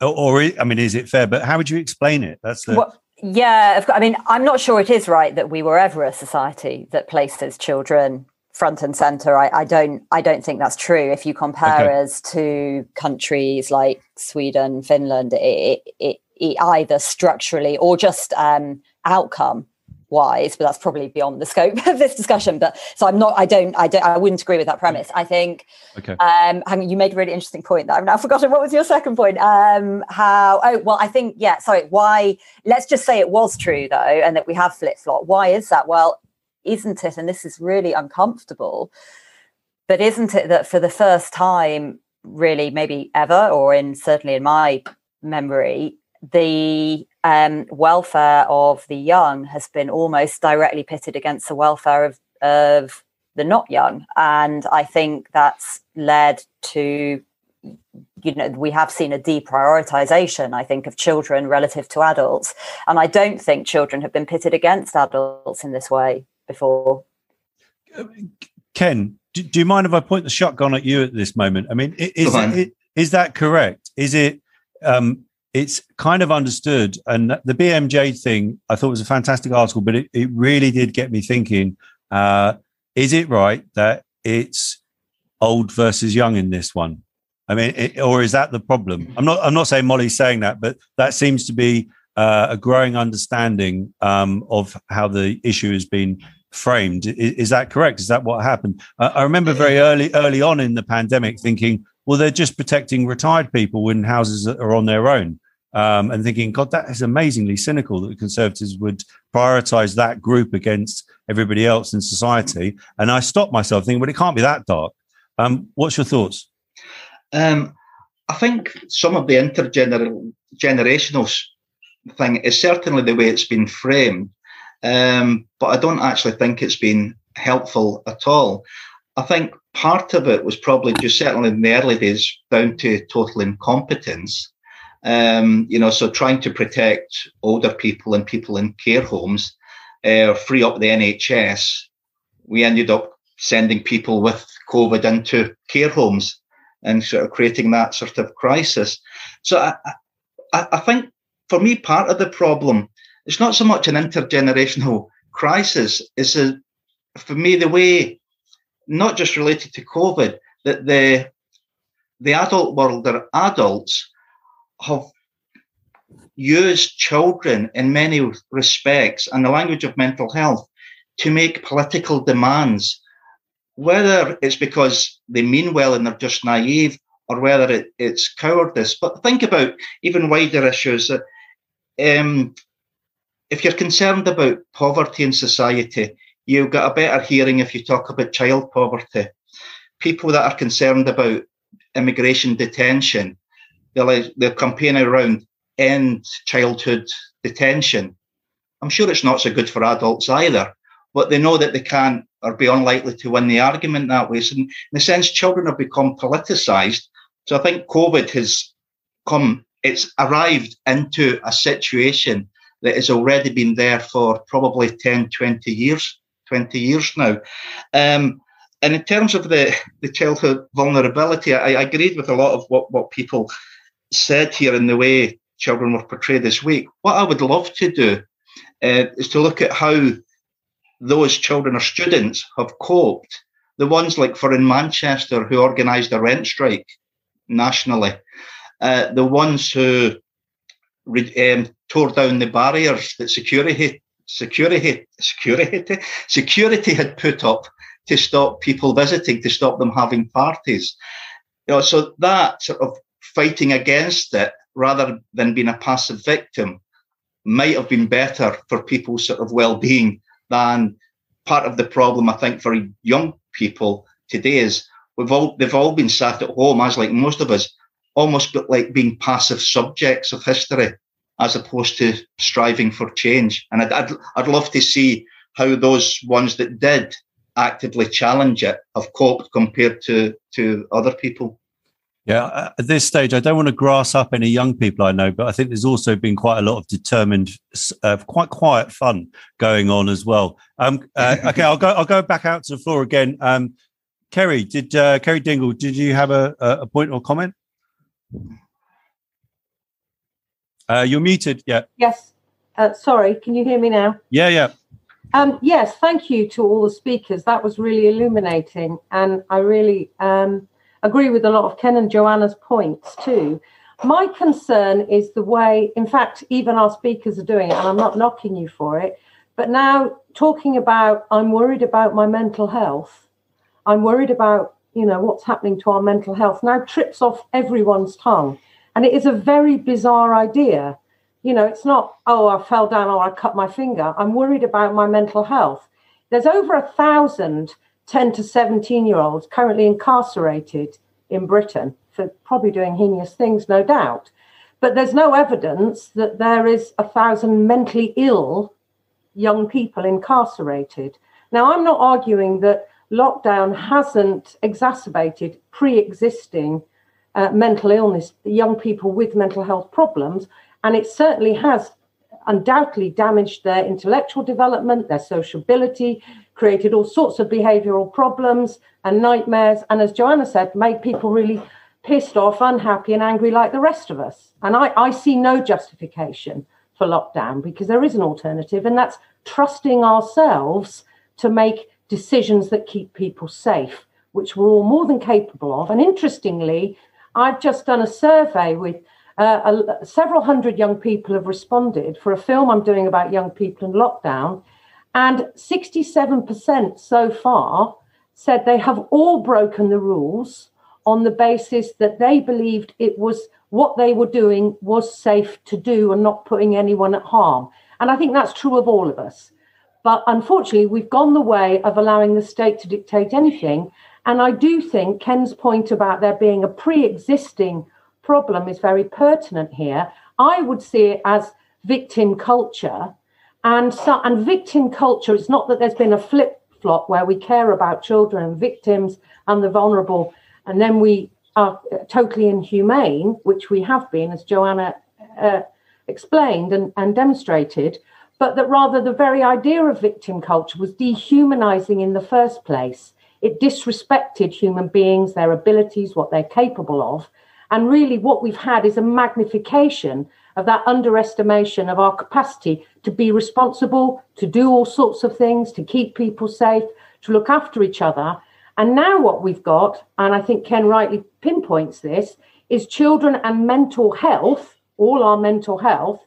or, or I mean, is it fair? But how would you explain it? That's the. Yeah, I mean, I'm not sure it is right that we were ever a society that places children front and center. I, I, don't I don't think that's true. If you compare okay. us to countries like Sweden, Finland, it, it, it either structurally or just um, outcome wise, but that's probably beyond the scope (laughs) of this discussion. But so I'm not, I don't, I don't, I wouldn't agree with that premise. I think, okay. um, hang on, you made a really interesting point that I've now (laughs) forgotten. What was your second point? Um, how, oh, well, I think, yeah, sorry, why, let's just say it was true though, and that we have flip flop. Why is that? Well, isn't it? And this is really uncomfortable. But isn't it that for the first time, really, maybe ever, or in certainly in my memory, the um, welfare of the young has been almost directly pitted against the welfare of, of the not young. And I think that's led to, you know, we have seen a deprioritization, I think, of children relative to adults. And I don't think children have been pitted against adults in this way before. Ken, do, do, you mind if I point the shotgun at you at this moment? I mean, is, is that correct? Is it um, it's kind of understood. And the BMJ thing, I thought was a fantastic article, but it, it really did get me thinking. Uh, is it right that it's old versus young in this one? I mean, it, or is that the problem? I'm not. I'm not saying Molly's saying that, but that seems to be uh, a growing understanding um, of how the issue has been framed. Is, is that correct? Is that what happened? Uh, I remember very early, early on in the pandemic, thinking, well, they're just protecting retired people in houses are on their own. Um, and thinking, God, that is amazingly cynical that the Conservatives would prioritize that group against everybody else in society. And I stopped myself thinking, well, it can't be that dark. Um, what's your thoughts? Um, I think some of the intergenerational thing is certainly the way it's been framed, um, but I don't actually think it's been helpful at all. I think part of it was probably just certainly in the early days down to total incompetence. Um, you know, so trying to protect older people and people in care homes, uh, free up the NHS, we ended up sending people with COVID into care homes and sort of creating that sort of crisis. So I, I, I think for me, part of the problem is not so much an intergenerational crisis. It's a, for me, the way, not just related to COVID, that the the adult world, or adults, have used children in many respects and the language of mental health to make political demands whether it's because they mean well and they're just naive or whether it, it's cowardice. But think about even wider issues. Um, if you're concerned about poverty in society, you'll get a better hearing if you talk about child poverty. People that are concerned about immigration detention, they'll, uh, they'll campaign around end childhood detention. I'm sure it's not so good for adults either, but they know that they can't or be unlikely to win the argument that way. So in, a sense, children have become politicized. So I think COVID has come, it's arrived into a situation that has already been there for probably 10, 20 years, 20 years now. Um, and in terms of the, the childhood vulnerability, I, I agreed with a lot of what, what people said here in the way children were portrayed this week. What I would love to do uh, is to look at how those children or students have coped. The ones like for in Manchester who organised a rent strike nationally, uh, the ones who um, tore down the barriers that security security security security had put up to stop people visiting, to stop them having parties. You know, so that sort of fighting against it rather than being a passive victim might have been better for people's sort of well-being than part of the problem I think for young people today is we've all they've all been sat at home as like most of us, almost like being passive subjects of history as opposed to striving for change. And I'd, I'd, I'd love to see how those ones that did actively challenge it have coped compared to to other people. Yeah, at this stage, I don't want to grass up any young people I know, but I think there's also been quite a lot of determined, uh, quite quiet fun going on as well. Um, uh, (laughs) okay, I'll go. I'll go back out to the floor again. Um, Kerry, did uh, Kerry Dingle? Did you have a, a point or comment? Uh, you're muted. Yeah. Yes. Uh, sorry. Can you hear me now? Yeah. Yeah. Um, yes. Thank you to all the speakers. That was really illuminating, and I really. Um, agree with a lot of Ken and Joanna's points too. My concern is the way, in fact, even our speakers are doing it, and I'm not knocking you for it. But now talking about, I'm worried about my mental health. I'm worried about, you know, what's happening to our mental health now trips off everyone's tongue. And it is a very bizarre idea. You know, it's not, oh, I fell down or I cut my finger. I'm worried about my mental health. There's over a thousand 10 to 17 year olds currently incarcerated in Britain for probably doing heinous things, no doubt. But there's no evidence that there is a thousand mentally ill young people incarcerated. Now, I'm not arguing that lockdown hasn't exacerbated pre existing uh, mental illness, young people with mental health problems, and it certainly has undoubtedly damaged their intellectual development, their sociability, created all sorts of behavioral problems and nightmares. And as Joanna said, made people really pissed off, unhappy, and angry like the rest of us. And I, I see no justification for lockdown because there is an alternative, and that's trusting ourselves to make decisions that keep people safe, which we're all more than capable of. And interestingly, I've just done a survey with uh, a, several hundred young people have responded for a film I'm doing about young people in lockdown. And 67% so far said they have all broken the rules on the basis that they believed it was what they were doing was safe to do and not putting anyone at harm. And I think that's true of all of us. But unfortunately, we've gone the way of allowing the state to dictate anything. And I do think Ken's point about there being a pre existing problem is very pertinent here. I would see it as victim culture. And, so, and victim culture, it's not that there's been a flip flop where we care about children and victims and the vulnerable, and then we are totally inhumane, which we have been, as Joanna uh, explained and, and demonstrated but that rather the very idea of victim culture was dehumanizing in the first place. It disrespected human beings, their abilities, what they're capable of. And really, what we've had is a magnification of that underestimation of our capacity to be responsible, to do all sorts of things, to keep people safe, to look after each other. And now, what we've got, and I think Ken rightly pinpoints this, is children and mental health, all our mental health,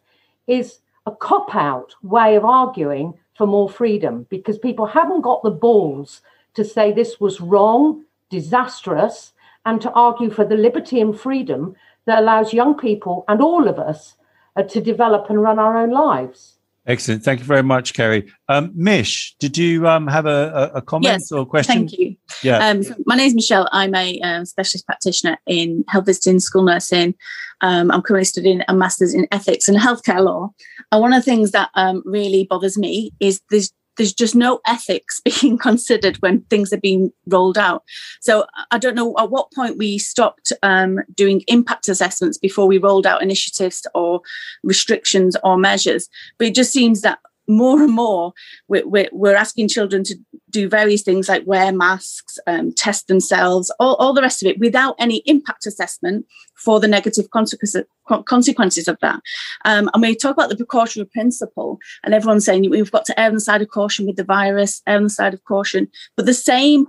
is a cop out way of arguing for more freedom because people haven't got the balls to say this was wrong, disastrous, and to argue for the liberty and freedom that allows young people and all of us uh, to develop and run our own lives. Excellent. Thank you very much, Kerry. Um, Mish, did you um, have a, a comment yes, or question? Thank you. Yeah. Um, so my name is Michelle. I'm a um, specialist practitioner in health visiting, school nursing. Um, I'm currently studying a master's in ethics and healthcare law. And one of the things that um, really bothers me is there's there's just no ethics (laughs) being considered when things are being rolled out. So I don't know at what point we stopped um, doing impact assessments before we rolled out initiatives or restrictions or measures. But it just seems that more and more we're, we're, asking children to do various things like wear masks um, test themselves all, all the rest of it without any impact assessment for the negative consequences, of that. Um, and we talk about the precautionary principle and everyone's saying we've got to err on the side of caution with the virus err on the side of caution but the same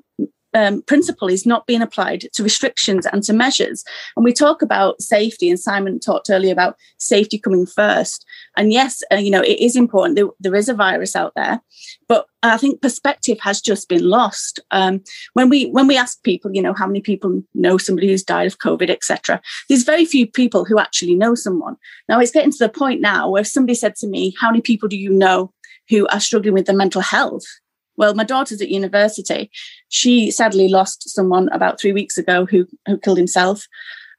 um, principle is not being applied to restrictions and to measures. And we talk about safety, and Simon talked earlier about safety coming first. And yes, uh, you know, it is important. There, there is a virus out there, but I think perspective has just been lost. Um, when we when we ask people, you know, how many people know somebody who's died of COVID, etc., there's very few people who actually know someone. Now it's getting to the point now where if somebody said to me, "How many people do you know who are struggling with their mental health?" Well, my daughter's at university. She sadly lost someone about three weeks ago who, who killed himself.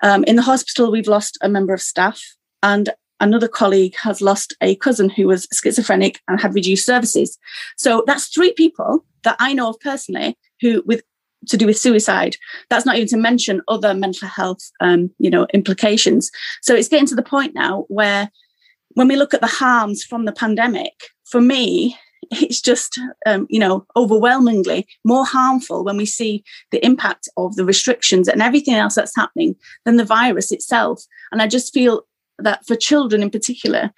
Um, in the hospital, we've lost a member of staff, and another colleague has lost a cousin who was schizophrenic and had reduced services. So that's three people that I know of personally who, with to do with suicide. That's not even to mention other mental health, um, you know, implications. So it's getting to the point now where, when we look at the harms from the pandemic, for me, it's just um, you know overwhelmingly more harmful when we see the impact of the restrictions and everything else that's happening than the virus itself. And i just feel that for children in particular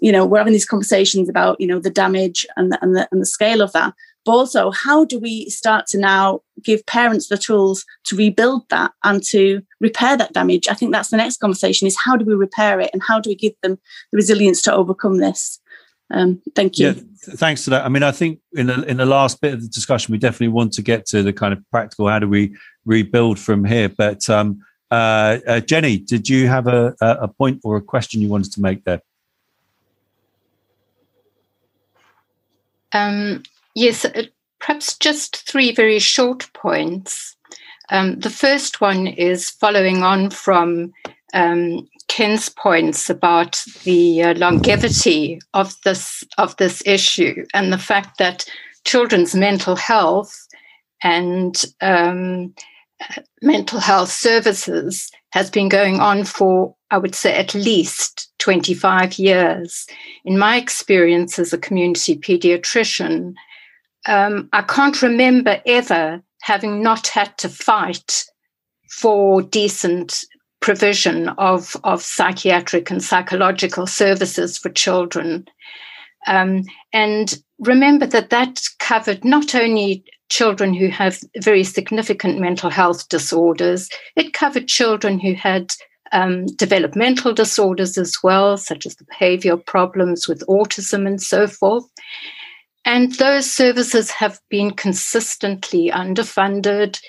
you know we're having these conversations about you know the damage and the, and the, and the scale of that. But also how do we start to now give parents the tools to rebuild that and to repair that damage? I think that's the next conversation is how do we repair it and how do we give them the resilience to overcome this um, thank you. Yeah, thanks for that. I mean, I think in the, in the last bit of the discussion, we definitely want to get to the kind of practical how do we rebuild from here. But um, uh, uh, Jenny, did you have a, a point or a question you wanted to make there? Um, yes, uh, perhaps just three very short points. Um, the first one is following on from um, Ken's points about the uh, longevity of this of this issue and the fact that children's mental health and um, mental health services has been going on for, I would say, at least 25 years. In my experience as a community pediatrician, um, I can't remember ever having not had to fight for decent provision of, of psychiatric and psychological services for children. Um, and remember that that covered not only children who have very significant mental health disorders, it covered children who had um, developmental disorders as well, such as the behavioral problems with autism and so forth. And those services have been consistently underfunded,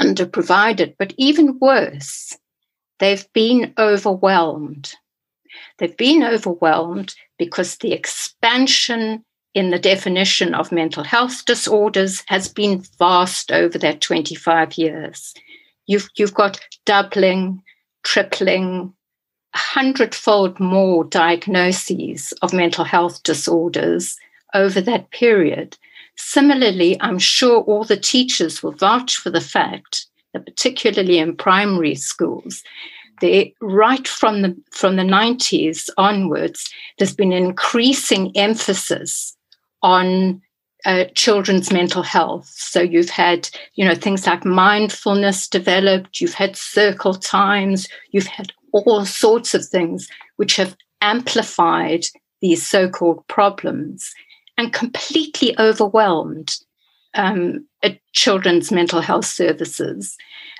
underprovided, but even worse, they've been overwhelmed. They've been overwhelmed because the expansion in the definition of mental health disorders has been vast over that 25 years. You've, you've got doubling, tripling, hundredfold more diagnoses of mental health disorders over that period. Similarly, I'm sure all the teachers will vouch for the fact particularly in primary schools, they, right from the from the 90s onwards, there's been increasing emphasis on uh, children's mental health. So you've had, you know, things like mindfulness developed, you've had circle times, you've had all sorts of things which have amplified these so-called problems and completely overwhelmed um, children's mental health services.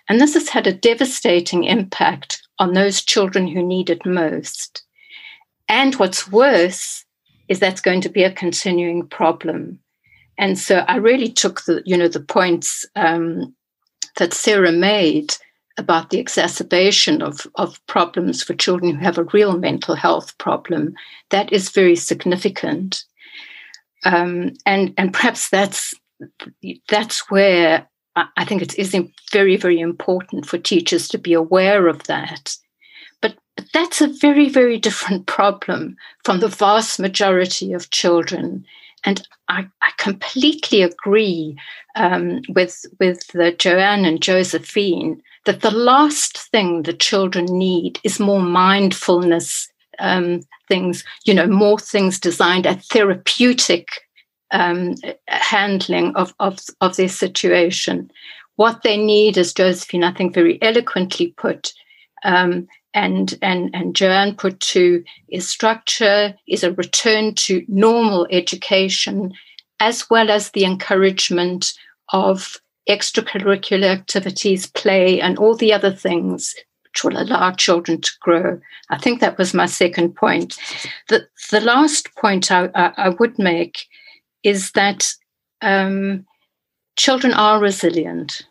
And this has had a devastating impact on those children who need it most. And what's worse is that's going to be a continuing problem. And so I really took the, you know, the points um, that Sarah made about the exacerbation of, of problems for children who have a real mental health problem. That is very significant. Um, and and perhaps that's that's where I think it is very very important for teachers to be aware of that. But, but that's a very very different (laughs) problem from the vast majority of children. And I, I completely agree um, with with Joanne and Josephine that the last thing the children need is more mindfulness um, things, you know, more things designed at therapeutic um, handling of, of, of their situation. What they need, as Josephine, I think, very eloquently put, um, and and and Joanne put to is structure, is a return to normal education, as well as the encouragement of extracurricular activities, play, and all the other things which will allow children to grow. I think that was my second point. The, the last point I, I, I would make is that um, children are resilient,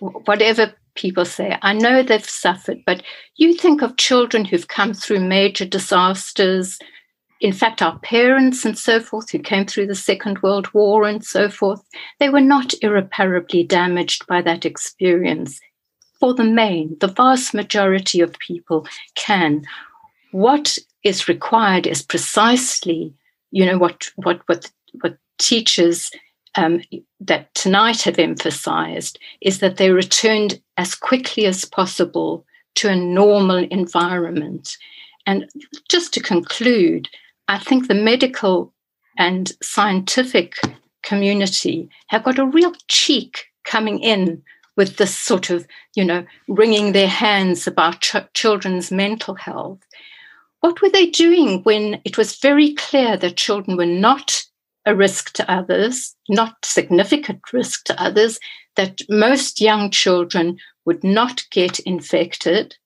whatever people say. I know they've suffered, but you think of children who've come through major disasters. In fact, our parents and so forth, who came through the Second World War and so forth, they were not irreparably damaged by that experience for the main, the vast majority of people can. What is required is precisely, you know, what what what what teachers um, that tonight have emphasized is that they returned as quickly as possible to a normal environment. And just to conclude, I think the medical and scientific community have got a real cheek coming in with this sort of, you know, wringing their hands about ch- children's mental health. What were they doing when it was very clear that children were not a risk to others, not significant risk to others, that most young children would not get infected?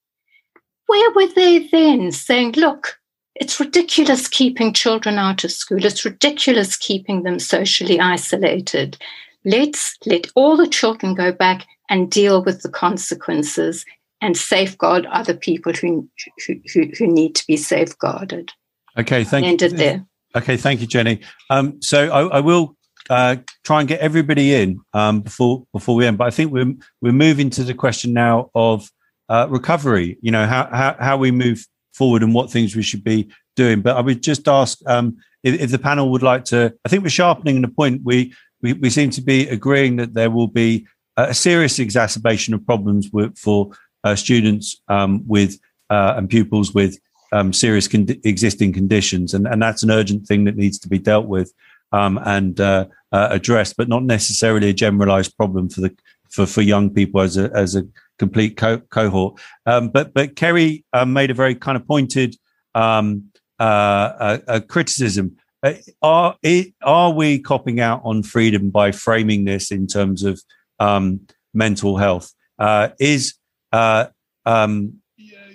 Where were they then saying, look, it's ridiculous keeping children out of school. It's ridiculous keeping them socially isolated. Let's let all the children go back and deal with the consequences and safeguard other people who who, who, need to be safeguarded. Okay, thank you. Ended there. Okay, thank you, Jenny. Um, so I, I will uh, try and get everybody in um, before before we end. But I think we're we're moving to the question now of uh, recovery. You know how, how how we move forward and what things we should be doing. But I would just ask um, if, if, the panel would like to. I think we're sharpening the point. We, we we seem to be agreeing that there will be a serious exacerbation of problems with, for uh, students um, with uh, and pupils with um, serious con- existing conditions, and, and that's an urgent thing that needs to be dealt with um, and uh, uh, addressed, but not necessarily a generalised problem for the for for young people as a as a complete co- cohort. Um, but but Kerry um, made a very kind of pointed um, uh, a criticism. Uh, are it, are we copping out on freedom by framing this in terms of um, mental health? Uh, is uh, um,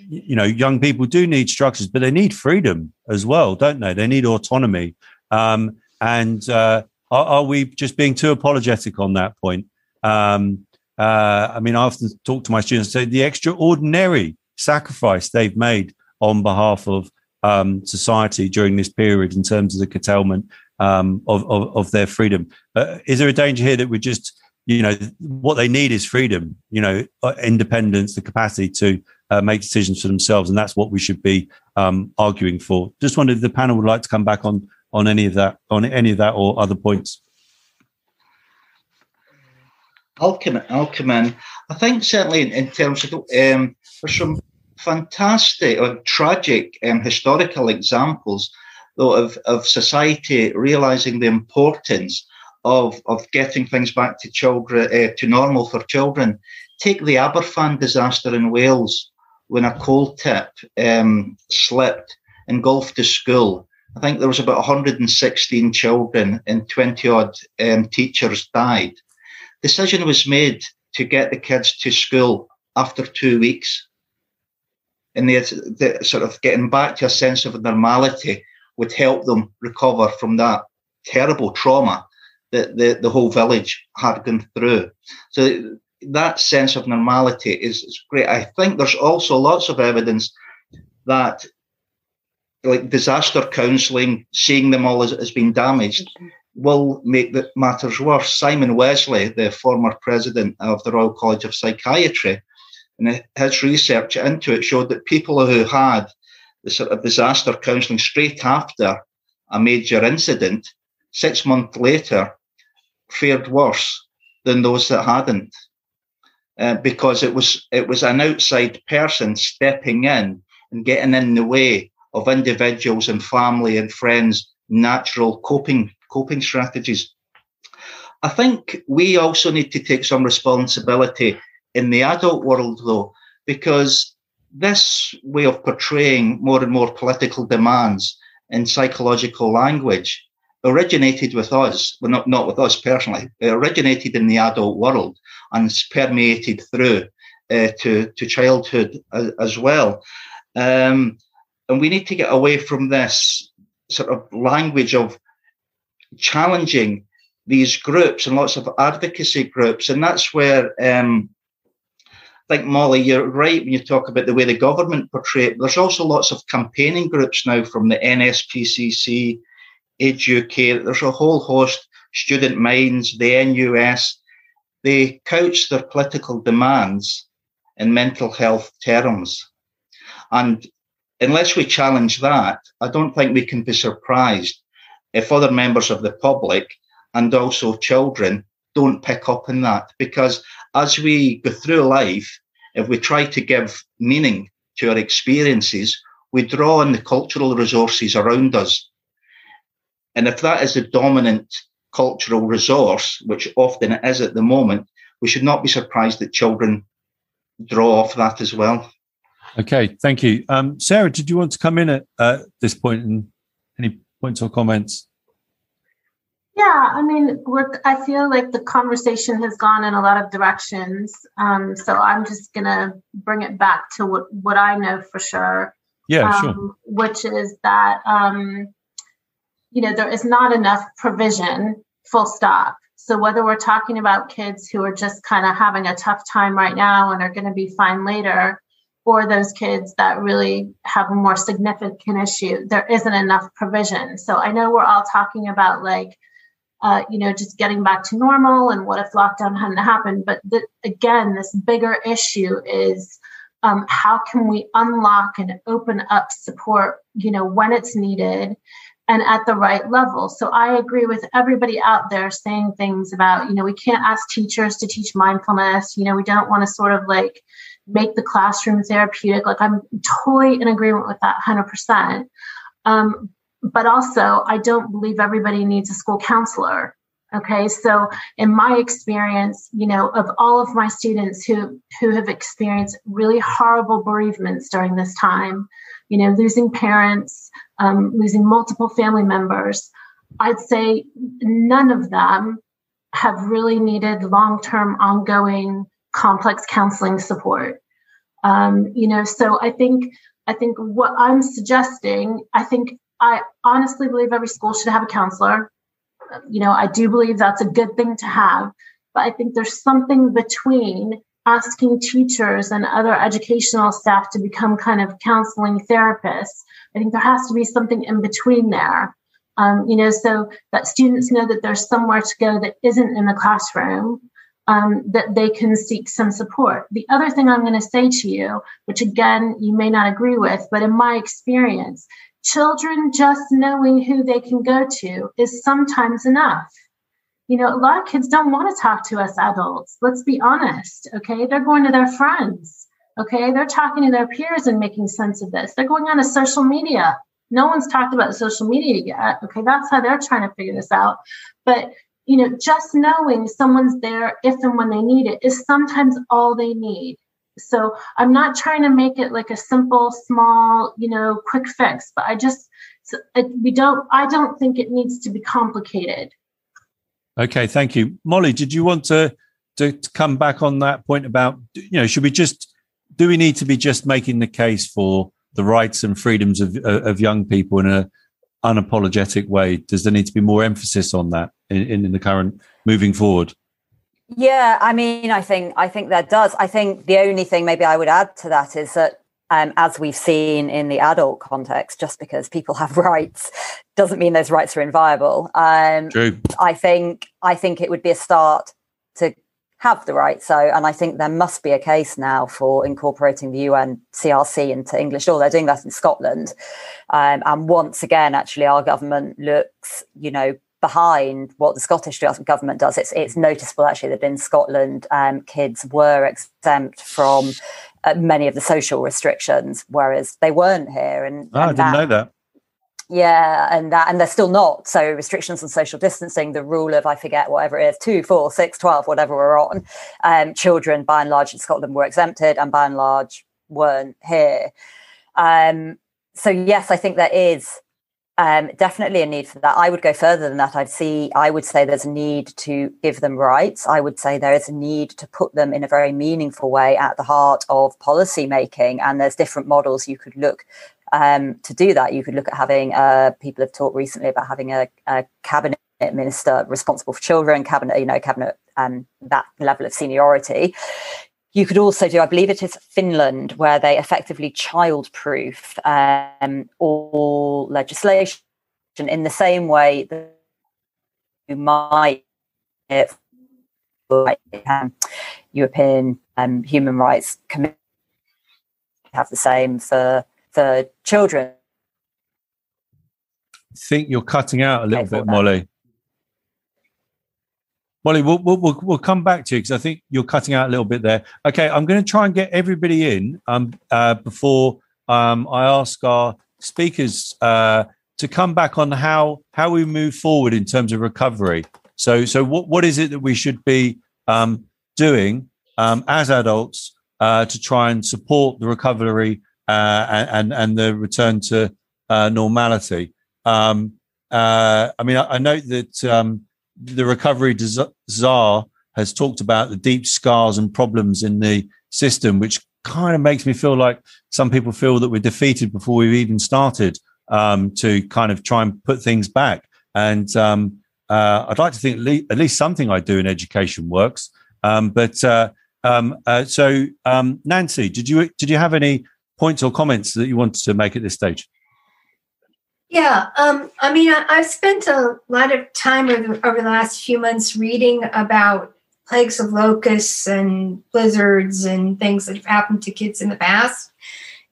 you know young people do need structures, but they need freedom as well, don't they? They need autonomy. Um, and uh, are, are, we just being too apologetic on that point? Um, uh, I mean, I often talk to my students, say the extraordinary sacrifice they've made on behalf of um, society during this period in terms of the curtailment um, of, of, of, their freedom. Uh, is there a danger here that we're just, you know, what they need is freedom, you know, uh, independence, the capacity to uh, make decisions for themselves, and that's what we should be um, arguing for. Just wondered if the panel would like to come back on on any of that, on any of that, or other points. I'll come. In, I'll come in. I think certainly in, in terms of um, there's some fantastic or tragic um, historical examples, though, of, of society realizing the importance of, of getting things back to children uh, to normal for children. Take the Aberfan disaster in Wales when a coal tip um, slipped, engulfed the school. I think there was about 116 children and 20 odd um, teachers died. Decision was made to get the kids to school after two weeks and the, the sort of getting back to a sense of normality would help them recover from that terrible trauma that the, the whole village had gone through. So that sense of normality is, is great. I think there's also lots of evidence that like disaster counselling, seeing them all as, as being damaged, mm-hmm. will make the matters worse. Simon Wessely, the former president of the Royal College of Psychiatry, and his research into it showed that people who had the sort of disaster counselling straight after a major incident, six months later, fared worse than those that hadn't, uh, because it was it was an outside person stepping in and getting in the way of individuals and family and friends' natural coping coping strategies. I think we also need to take some responsibility in the adult world, though, because this way of portraying more and more political demands in psychological language originated with us, well, not, not with us personally, it originated in the adult world and it's permeated through uh, to, to childhood as, as well. Um, and we need to get away from this sort of language of challenging these groups and lots of advocacy groups. And that's where um, I think, Molly, you're right when you talk about the way the government portray it. There's also lots of campaigning groups now from the NSPCC, Age UK. There's a whole host, Student Minds, the NUS. They couch their political demands in mental health terms. And unless we challenge that, I don't think we can be surprised if other members of the public and also children don't pick up on that because as we go through life, if we try to give meaning to our experiences, we draw on the cultural resources around us. And if that is the dominant cultural resource, which often it is at the moment, we should not be surprised that children draw off that as well. Okay, thank you. Um, Sarah, did you want to come in at uh, this point and any points or comments? Yeah, I mean, we're, I feel like the conversation has gone in a lot of directions. Um, so I'm just going to bring it back to what, what I know for sure. Yeah, um, sure. Which is that, um, you know, there is not enough provision, full stop. So whether we're talking about kids who are just kind of having a tough time right now and are going to be fine later, or those kids that really have a more significant issue, there isn't enough provision. So I know we're all talking about like, uh, you know, just getting back to normal and what if lockdown hadn't happened. But again, this bigger issue is um, how can we unlock and open up support, you know, when it's needed and at the right level. So I agree with everybody out there saying things about, you know, we can't ask teachers to teach mindfulness. You know, we don't want to sort of like make the classroom therapeutic. Like I'm totally in agreement with that 100%. Um, but also I don't believe everybody needs a school counselor. Okay, so in my experience, you know, of all of my students who who have experienced really horrible bereavements during this time, you know, losing parents, um, losing multiple family members, I'd say none of them have really needed long-term, ongoing, complex counseling support. Um, you know, so I think I think what I'm suggesting, I think I honestly believe every school should have a counselor you know, I do believe that's a good thing to have. But I think there's something between asking teachers and other educational staff to become kind of counseling therapists. I think there has to be something in between there. Um, you know, so that students know that there's somewhere to go that isn't in the classroom, um, that they can seek some support. The other thing I'm going to say to you, which again, you may not agree with, but in my experience, children just knowing who they can go to is sometimes enough. You know, a lot of kids don't want to talk to us adults. Let's be honest. Okay. They're going to their friends. Okay. They're talking to their peers and making sense of this. They're going on to social media. No one's talked about social media yet. Okay. That's how they're trying to figure this out. But, you know, just knowing someone's there if and when they need it is sometimes all they need. So I'm not trying to make it like a simple, small, you know, quick fix, but I just it, we don't. I don't think it needs to be complicated. Okay, thank you, Molly. Did you want to, to to come back on that point about you know should we just do we need to be just making the case for the rights and freedoms of of young people in a unapologetic way? Does there need to be more emphasis on that in, in the current moving forward? Yeah, I mean, I think I think that does. I think the only thing maybe I would add to that is that um, as we've seen in the adult context, just because people have (laughs) rights doesn't mean those rights are inviolable. Um, True. I think I think it would be a start to have the right. So, and I think there must be a case now for incorporating the UN CRC into English law. They're doing that in Scotland, um, and once again, actually, our government looks, you know, behind what the Scottish government does. It's it's noticeable actually that in Scotland, um, kids were exempt from uh, many of the social restrictions, whereas they weren't here. And, oh, and I didn't that, know that. Yeah, and that and they're still not. So restrictions on social distancing, the rule of I forget whatever it is, two, four, six, twelve, whatever we're on. Um, children by and large in Scotland were exempted, and by and large weren't here. Um, so yes, I think there is um, definitely a need for that. I would go further than that. I'd see, I would say there's a need to give them rights. I would say there is a need to put them in a very meaningful way at the heart of policy making. And there's different models you could look um, to do that. You could look at having, uh, people have talked recently about having a, a cabinet minister responsible for children, cabinet, you know, cabinet, um, that level of seniority. You could also do, I believe it is Finland, where they effectively childproof um, all legislation in the same way that you might um, European um, Human Rights Committee have the same for for children. I think you're cutting out a little bit, Molly. Molly, we'll, we'll, we'll come back to you because I think you're cutting out a little bit there. Okay, I'm going to try and get everybody in um, uh, before um, I ask our speakers uh, to come back on how how we move forward in terms of recovery. So, so what, what is it that we should be um, doing um, as adults uh, to try and support the recovery uh, and and the return to uh, normality? Um, uh, I mean, I, I note that um, the recovery czar has talked about the deep scars and problems in the system, which kind of makes me feel like some people feel that we're defeated before we've even started um, to kind of try and put things back. And um, uh, I'd like to think at least, at least, something I do in education works. Um, but uh, um, uh, so, um, Nancy, did you did you have any points or comments that you wanted to make at this stage? Yeah, um, I mean, I, have spent a lot of time over, over the last few months reading about plagues of locusts and blizzards and things that have happened to kids in the past.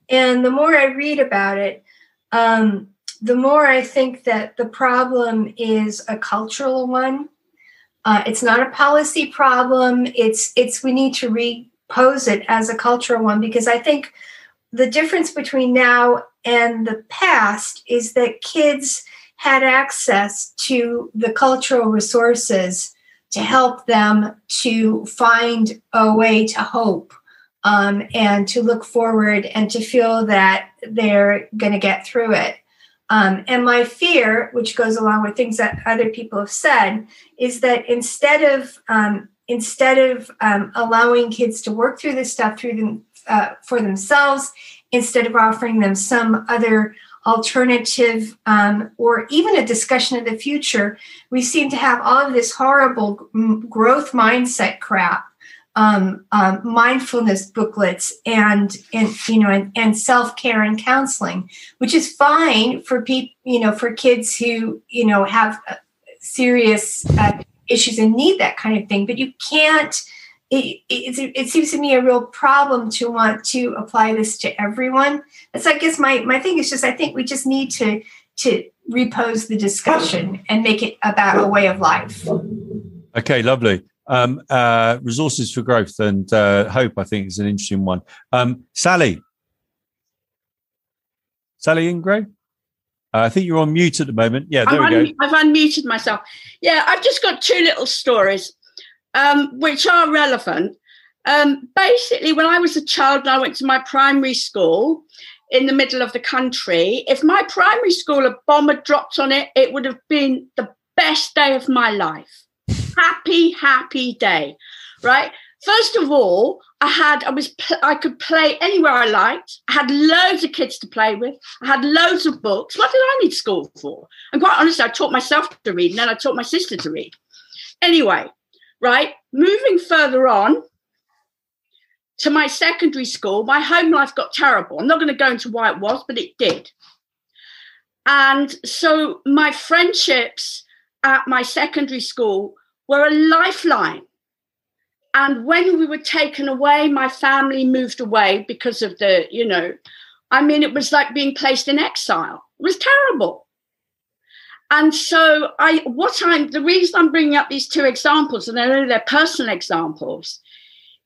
And the more I read about it, um, the more I think that the problem is a cultural one. Uh, it's not a policy problem. It's it's we need to repose it as a cultural one because I think the difference between now and the past is that kids had access to the cultural resources to help them to find a way to hope um, and to look forward and to feel that they're going to get through it. Um, and my fear, which goes along with things that other people have said, is that instead of um, instead of um, allowing kids to work through this stuff through them uh, for themselves, instead of offering them some other alternative um, or even a discussion of the future, we seem to have all of this horrible growth mindset crap um, um, mindfulness booklets and and you know and, and self-care and counseling which is fine for people you know for kids who you know have uh, serious uh, issues and need that kind of thing but you can't it, it, it seems to me a real problem to want to apply this to everyone And so i guess my my thing is just i think we just need to to repose the discussion and make it about a way of life okay lovely um, uh, resources for growth and uh, hope, I think, is an interesting one. Um, Sally. Sally Ingray? Uh, I think you're on mute at the moment. Yeah, there I've we un- go. I've unmuted myself. Yeah, I've just got two little stories um, which are relevant. Um, basically, when I was a child and I went to my primary school in the middle of the country, if my primary school, a bomb had dropped on it, it would have been the best day of my life happy, happy day, right? First of all, I had I was I could play anywhere I liked. I had loads of kids to play with. I had loads of books. What did I need school for? And quite honestly, I taught myself to read, and then I taught my sister to read. Anyway, right, moving further on to my secondary school, my home life got terrible. I'm not going to go into why it was, but it did. And so my friendships at my secondary school were a lifeline. And when we were taken away, my family moved away because of the, you know, I mean, it was like being placed in exile. It was terrible. And so, I, what I'm, the reason I'm bringing up these two examples, and I know they're personal examples,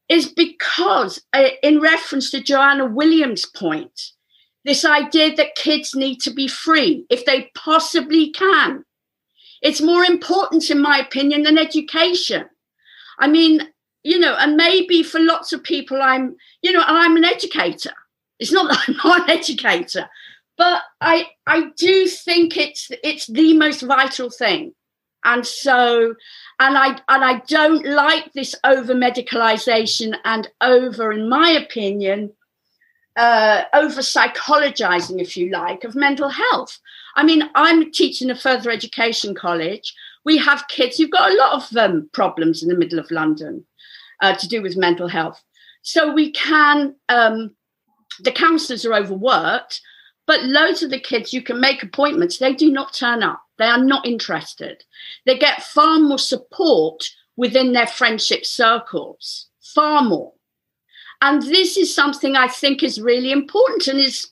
is because, uh, in reference to Joanna Williams' point, this idea that kids need to be free if they possibly can. It's more important, in my opinion, than education. I mean, you know, and maybe for lots of people, I'm, you know, I'm an educator. It's not that I'm not an educator, but I I do think it's it's the most vital thing. And so, and I and I don't like this over medicalization and over, in my opinion, uh, over psychologizing, if you like, of mental health. I mean, I'm teaching a further education college. We have kids who've got a lot of um, problems in the middle of London uh, to do with mental health. So we can, um, the counsellors are overworked, but loads of the kids, you can make appointments, they do not turn up. They are not interested. They get far more support within their friendship circles, far more. And this is something I think is really important and is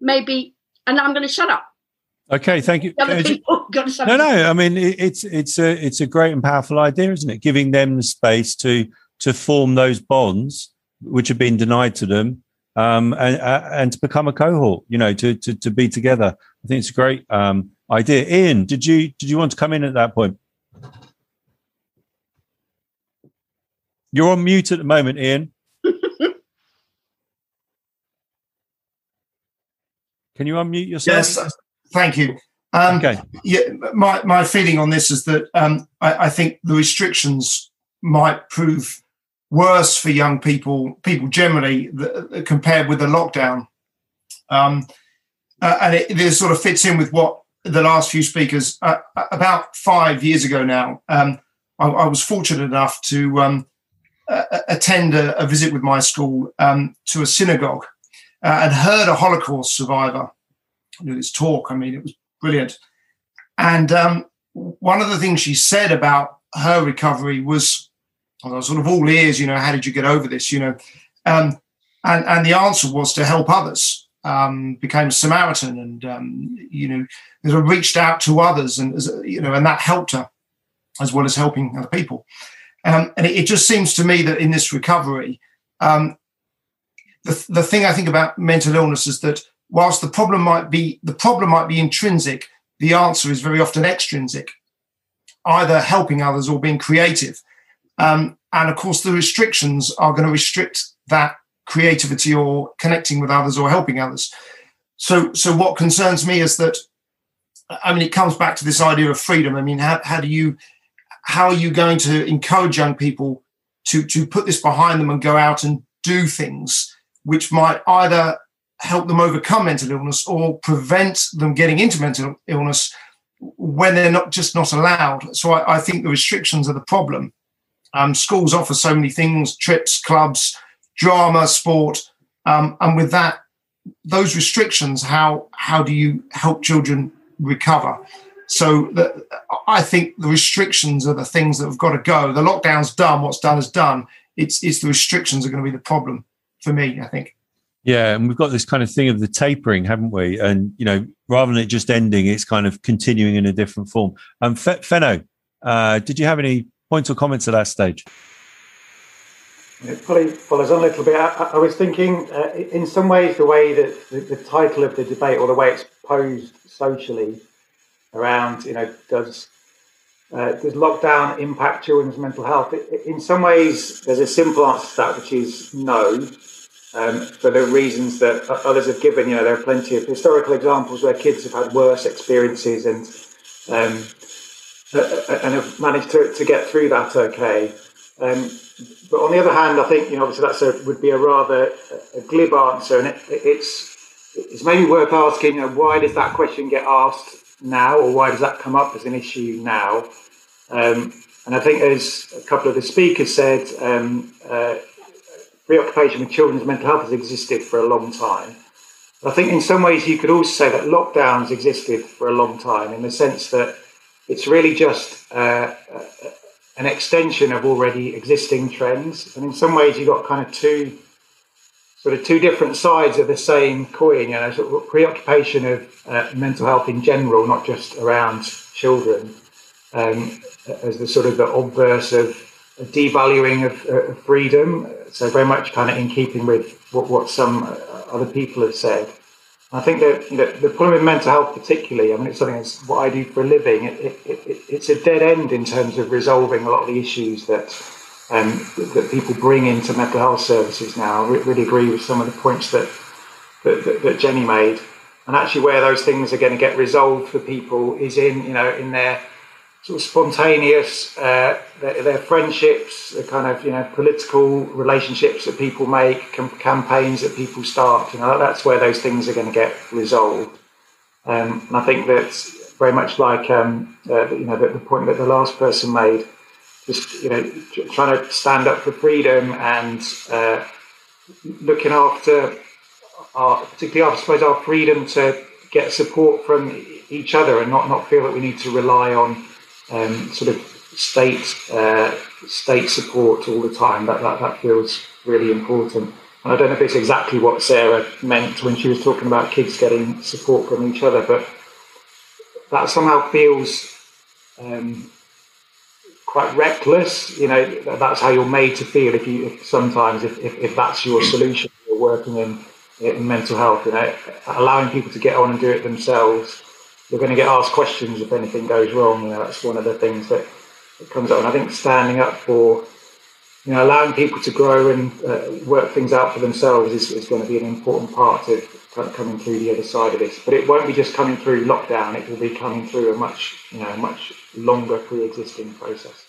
maybe, and I'm going to shut up. Okay, thank you. People oh, No, no. I mean, it's it's a it's a great and powerful idea, isn't it? Giving them the space to to form those bonds which have been denied to them, um, and uh, and to become a cohort. You know, to to to be together. I think it's a great um, idea. Ian, did you did you want to come in at that point? You're on mute at the moment, Ian. (laughs) Can you unmute yourself? Yes, thank you. Um, okay. Yeah, my, my feeling on this is that um, I, I think the restrictions might prove worse for young people, people generally, compared with the lockdown. Um, uh, and it, this sort of fits in with what the last few speakers. Uh, about five years ago now, um, I, I was fortunate enough to um, uh, attend a, a visit with my school um, to a synagogue uh, and heard a Holocaust survivor do this talk. I mean, it was brilliant. And um, one of the things she said about her recovery was, I was sort of all ears. You know, how did you get over this? You know, um, and and the answer was to help others. Um, became a Samaritan, and um, you know, sort of reached out to others, and you know, and that helped her as well as helping other people. Um, and it, it just seems to me that in this recovery, um, the, the thing I think about mental illness is that whilst the problem might be the problem might be intrinsic, the answer is very often extrinsic, either helping others or being creative. Um, and of course, the restrictions are going to restrict that creativity or connecting with others or helping others. So, so what concerns me is that, I mean, it comes back to this idea of freedom. I mean, how, how do you, how are you going to encourage young people to to put this behind them and go out and do things which might either help them overcome mental illness or prevent them getting into mental illness when they're not just not allowed. So I, I think the restrictions are the problem. Um, schools offer so many things: trips, clubs, drama, sport, um, and with that, those restrictions, how how do you help children recover? So the, I think the restrictions are the things that have got to go. The lockdown's done. What's done is done. It's it's the restrictions are going to be the problem for me. I think. Yeah, and we've got this kind of thing of the tapering, haven't we? And you know, rather than it just ending, it's kind of continuing in a different form. Um, Fe- Fenno, uh, did you have any points or comments at that stage? It follows on a little bit. I, I was thinking, uh, in some ways, the way that the, the, title of the debate or the way it's posed socially around, you know, does uh, does lockdown impact children's mental health? In some ways, there's a simple answer to that, which is no, um, for the reasons that others have given. You know, there are plenty of historical examples where kids have had worse experiences and um, and have managed to, to get through that okay. Um, but on the other hand, I think you know obviously that's a, would be a rather a glib answer, and it, it's it's maybe worth asking. You know, why does that question get asked now, or why does that come up as an issue now? Um, and I think, as a couple of the speakers said, um, uh, preoccupation with children's mental health has existed for a long time. I think, in some ways, you could also say that lockdowns existed for a long time in the sense that it's really just uh, uh an extension of already existing trends. And in some ways, you've got kind of two sort of two different sides of the same coin. You know, sort of preoccupation of uh, mental health in general, not just around children, um, as the sort of the obverse of devaluing of, uh, freedom. So very much kind of in keeping with what, what some uh, other people have said. I think that know, the problem with mental health, particularly, I mean, it's something that's what I do for a living. It, it, it, it's a dead end in terms of resolving a lot of the issues that um, that people bring into mental health services now. I really agree with some of the points that, that, that, that Jenny made. And actually, where those things are going to get resolved for people is in you know in their sort of spontaneous, uh, their, their, friendships, the kind of you know political relationships that people make, com- campaigns that people start. You know, that's where those things are going to get resolved. Um, and I think that's very much like um, uh, you know the, the, point that the last person made. Just you know, trying to stand up for freedom and uh, looking after our, particularly, I suppose, our freedom to get support from each other and not not feel that we need to rely on um, sort of state uh, state support all the time. That, that that feels really important. And I don't know if it's exactly what Sarah meant when she was talking about kids getting support from each other, but that somehow feels um, quite reckless. You know, that's how you're made to feel if you if sometimes if, if, if that's your solution. You're working in in mental health. You know, allowing people to get on and do it themselves you're going to get asked questions if anything goes wrong. You know, that's one of the things that, that comes up. And I think standing up for, you know, allowing people to grow and uh, work things out for themselves is, is going to be an important part of coming through the other side of this. But it won't be just coming through lockdown. It will be coming through a much, you know, much longer pre-existing process.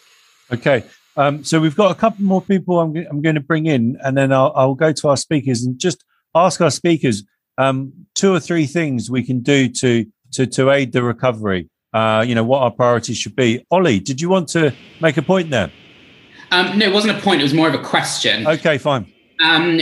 Okay. Um, so we've got a couple more people I'm, I'm going to bring in, and then I'll, I'll go to our speakers and just ask our speakers um, two or three things we can do to to to aid the recovery? Uh, you know what our priorities should be. Ollie, did you want to make a point there? Um, no, it wasn't a point. It was more of a question. Okay, fine. Um,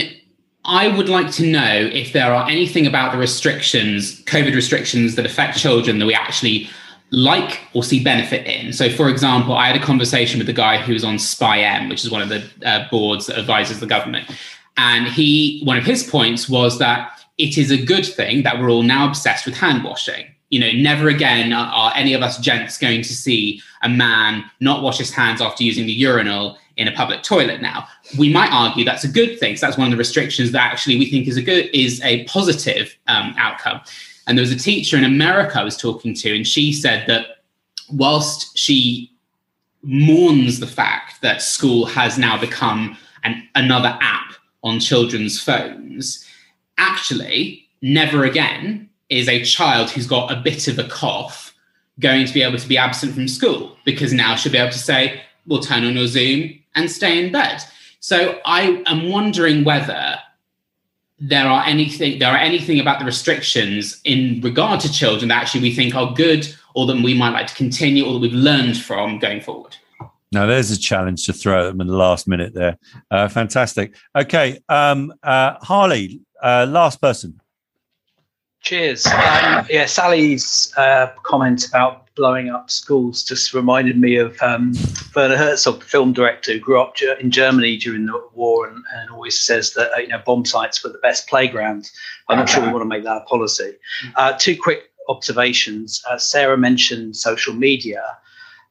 I would like to know if there are anything about the restrictions, COVID restrictions, that affect children that we actually like or see benefit in. So, for example, I had a conversation with the guy who was on SPI-M, which is one of the uh, boards that advises the government, and he one of his points was that it is a good thing that we're all now obsessed with hand washing you know, never again are, are, any of us gents going to see a man not wash his hands after using the urinal in a public toilet now. We might argue that's a good thing. So that's one of the restrictions that actually we think is a good is a positive um, outcome. And there was a teacher in America I was talking to, and she said that whilst she mourns the fact that school has now become an, another app on children's phones, actually, never again is a child who's got a bit of a cough going to be able to be absent from school because now she'll be able to say, we'll turn on your Zoom and stay in bed. So I am wondering whether there are anything there are anything about the restrictions in regard to children that actually we think are good or that we might like to continue or that we've learned from going forward. Now, there's a challenge to throw at them in the last minute there. Uh, fantastic. Okay, um, uh, Harley, uh, last person. Cheers. Um, yeah, Sally's uh, comment about blowing up schools just reminded me of um, Werner Herzog, the film director who grew up in Germany during the war and, and always says that uh, you know bomb sites were the best playground. I'm not sure we want to make that a policy. Uh, two quick observations. Uh, Sarah mentioned social media.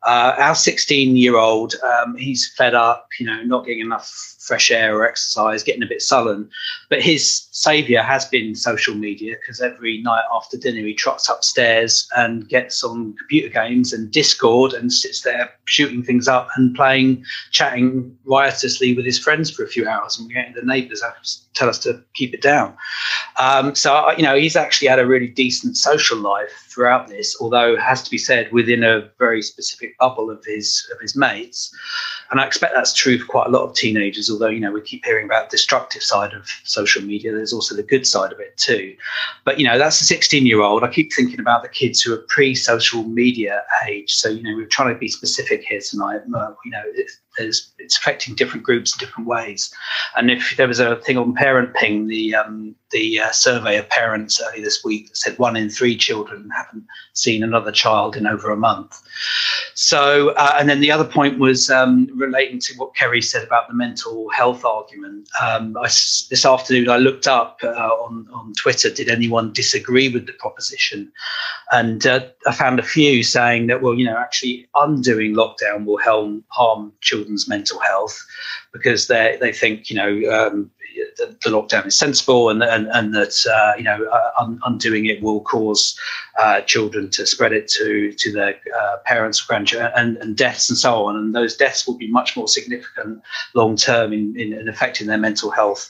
Uh, our 16 year old, um, he's fed up, you know, not getting enough fresh air or exercise, getting a bit sullen. But his saviour has been social media because every night after dinner he trots upstairs and gets on computer games and Discord and sits there shooting things up and playing, chatting riotously with his friends for a few hours and getting the neighbours tell us to keep it down. Um, so, you know, he's actually had a really decent social life throughout this, although it has to be said within a very specific bubble of his of his mates. And I expect that's true for quite a lot of teenagers, although, you know, we keep hearing about the destructive side of social media. There's also the good side of it too. But, you know, that's a 16 year old. I keep thinking about the kids who are pre social media age. So, you know, we're trying to be specific here tonight. You know, there's, it's affecting different groups in different ways. And if there was a thing on Parent Ping, the um, the uh, survey of parents earlier this week said one in three children haven't seen another child in over a month. So, uh, and then the other point was um, relating to what Kerry said about the mental health argument. Um, I, this afternoon, I looked up uh, on, on Twitter, did anyone disagree with the proposition? And uh, I found a few saying that, well, you know, actually undoing lockdown will harm, harm children's mental health because they, they think, you know, um, the, the, lockdown is sensible and and, and that uh, you know uh, un, undoing it will cause uh, children to spread it to to their uh, parents, grandchildren, and, and deaths and so on. And those deaths will be much more significant long term in, in, in, affecting their mental health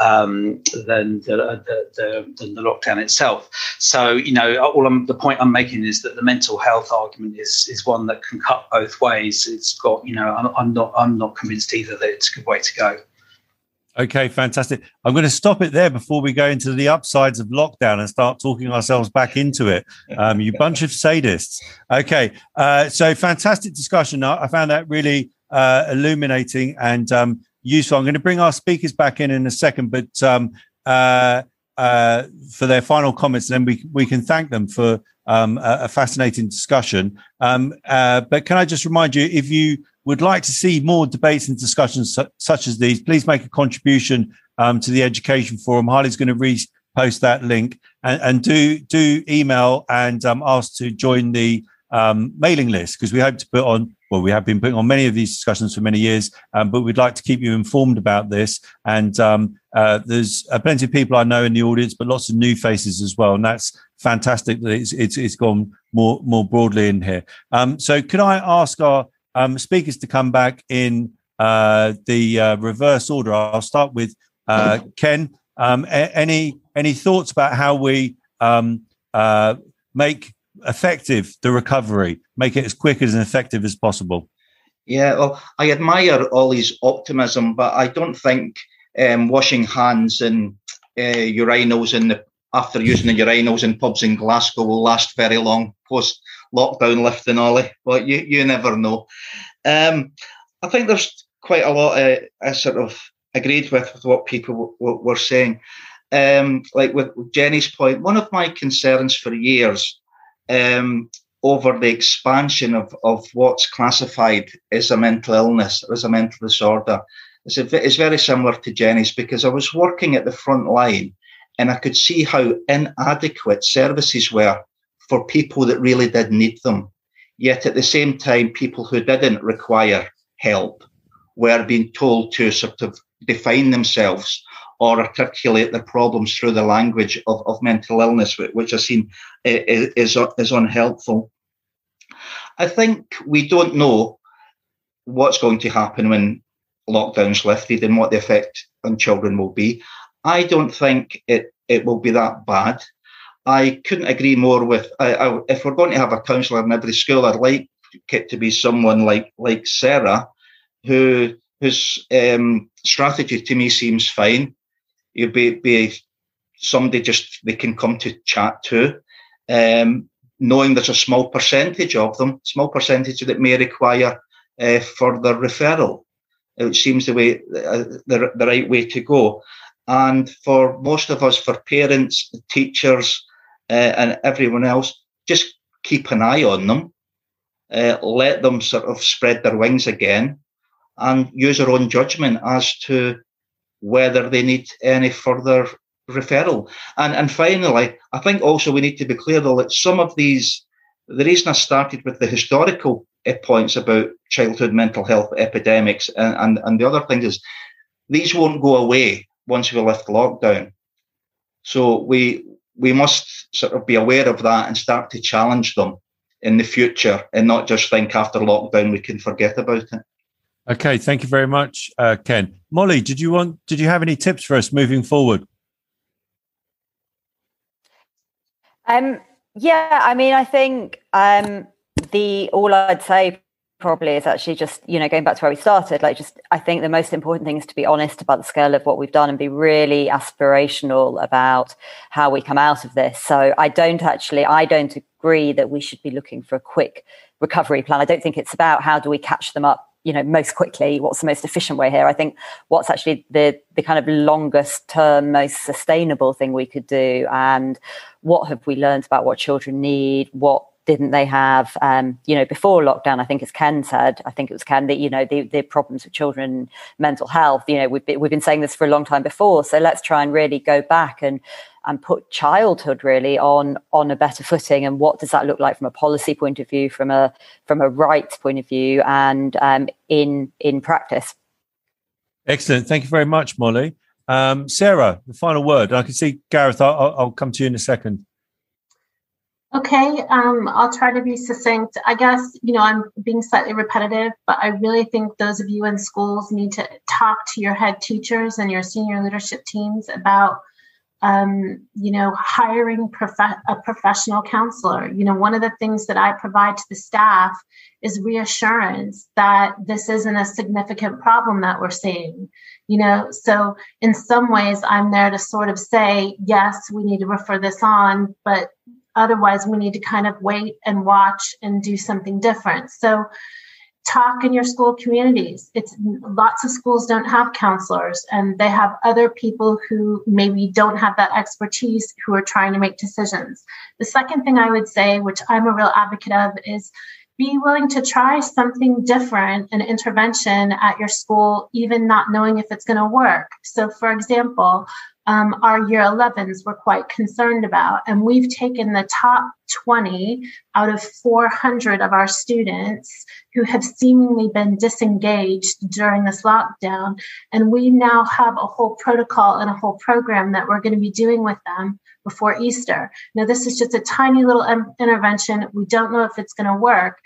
um, than the, the, the, the lockdown itself. So you know, all I'm, the point I'm making is that the mental health argument is is one that can cut both ways. It's got you know, I'm, I'm not I'm not convinced either that it's a good way to go. Okay, fantastic. I'm going to stop it there before we go into the upsides of lockdown and start talking ourselves back into it. Um, you bunch of sadists. Okay, uh, so fantastic discussion. I, found that really uh, illuminating and um, useful. I'm going to bring our speakers back in in a second, but um, uh, uh for their final comments, and then we we can thank them for um, a, a, fascinating discussion. Um, uh, but can I just remind you, if you would like to see more debates and discussions su- such as these, please make a contribution um, to the Education Forum. Harley's going to repost that link and, and do do email and um, ask to join the um, mailing list because we hope to put on. Well, we have been putting on many of these discussions for many years, um, but we'd like to keep you informed about this. And um, uh, there's uh, plenty of people I know in the audience, but lots of new faces as well, and that's fantastic that it's it's, it's gone more more broadly in here. Um, so, could I ask our um, speakers to come back in uh, the uh, reverse order. I'll start with uh, Ken. Um, a- any any thoughts about how we um, uh, make effective the recovery, make it as quick as and effective as possible? Yeah, well, I admire Ollie's optimism, but I don't think um, washing hands and uh, urinals in the after using the urinals in pubs in Glasgow will last very long post lockdown lifting, Ollie, but you, you never know. Um, I think there's quite a lot uh, I sort of agreed with, with what people w- were saying. Um, like with, Jenny's point, one of my concerns for years um, over the expansion of, of what's classified as a mental illness as a mental disorder is very similar to Jenny's because I was working at the front line and I could see how inadequate services were for people that really did need them. Yet at the same time, people who didn't require help were being told to sort of define themselves or articulate their problems through the language of, of mental illness, which I've seen is, is, unhelpful. I think we don't know what's going to happen when lockdown's lifted and what the effect on children will be. I don't think it, it will be that bad. I couldn't agree more with. I, I, if we're going to have a counsellor in every school, I'd like it to be someone like like Sarah, who whose um, strategy to me seems fine. You'd be, be somebody just they can come to chat to, um, knowing there's a small percentage of them, small percentage that may require uh, further referral. It seems the way uh, the, the right way to go. And for most of us, for parents, teachers, uh, and everyone else, just keep an eye on them. Uh, let them sort of spread their wings again and use their own judgment as to whether they need any further referral. And and finally, I think also we need to be clear though that some of these, the reason I started with the historical uh, points about childhood mental health epidemics and, and, and the other things is these won't go away once we lift lockdown. So we we must sort of be aware of that and start to challenge them in the future and not just think after lockdown we can forget about it. Okay, thank you very much, uh, Ken. Molly, did you want? Did you have any tips for us moving forward? Um, yeah, I mean, I think um, the all I'd say probably is actually just you know going back to where we started like just i think the most important thing is to be honest about the scale of what we've done and be really aspirational about how we come out of this so i don't actually i don't agree that we should be looking for a quick recovery plan i don't think it's about how do we catch them up you know most quickly what's the most efficient way here i think what's actually the the kind of longest term most sustainable thing we could do and what have we learned about what children need what didn't they have, um, you know, before lockdown? I think, as Ken said, I think it was Ken that you know the, the problems with children, mental health. You know, we've been, we've been saying this for a long time before. So let's try and really go back and and put childhood really on on a better footing. And what does that look like from a policy point of view, from a from a rights point of view, and um, in in practice. Excellent. Thank you very much, Molly. Um, Sarah, the final word. I can see Gareth. I'll, I'll come to you in a second. Okay, um, I'll try to be succinct. I guess, you know, I'm being slightly repetitive, but I really think those of you in schools need to talk to your head teachers and your senior leadership teams about, um, you know, hiring prof- a professional counselor. You know, one of the things that I provide to the staff is reassurance that this isn't a significant problem that we're seeing. You know, so in some ways, I'm there to sort of say, yes, we need to refer this on, but Otherwise, we need to kind of wait and watch and do something different. So, talk in your school communities. It's lots of schools don't have counselors and they have other people who maybe don't have that expertise who are trying to make decisions. The second thing I would say, which I'm a real advocate of, is be willing to try something different, an intervention at your school, even not knowing if it's going to work. So, for example, um, our year 11s were quite concerned about. And we've taken the top 20 out of 400 of our students who have seemingly been disengaged during this lockdown. And we now have a whole protocol and a whole program that we're going to be doing with them before Easter. Now, this is just a tiny little intervention. We don't know if it's going to work,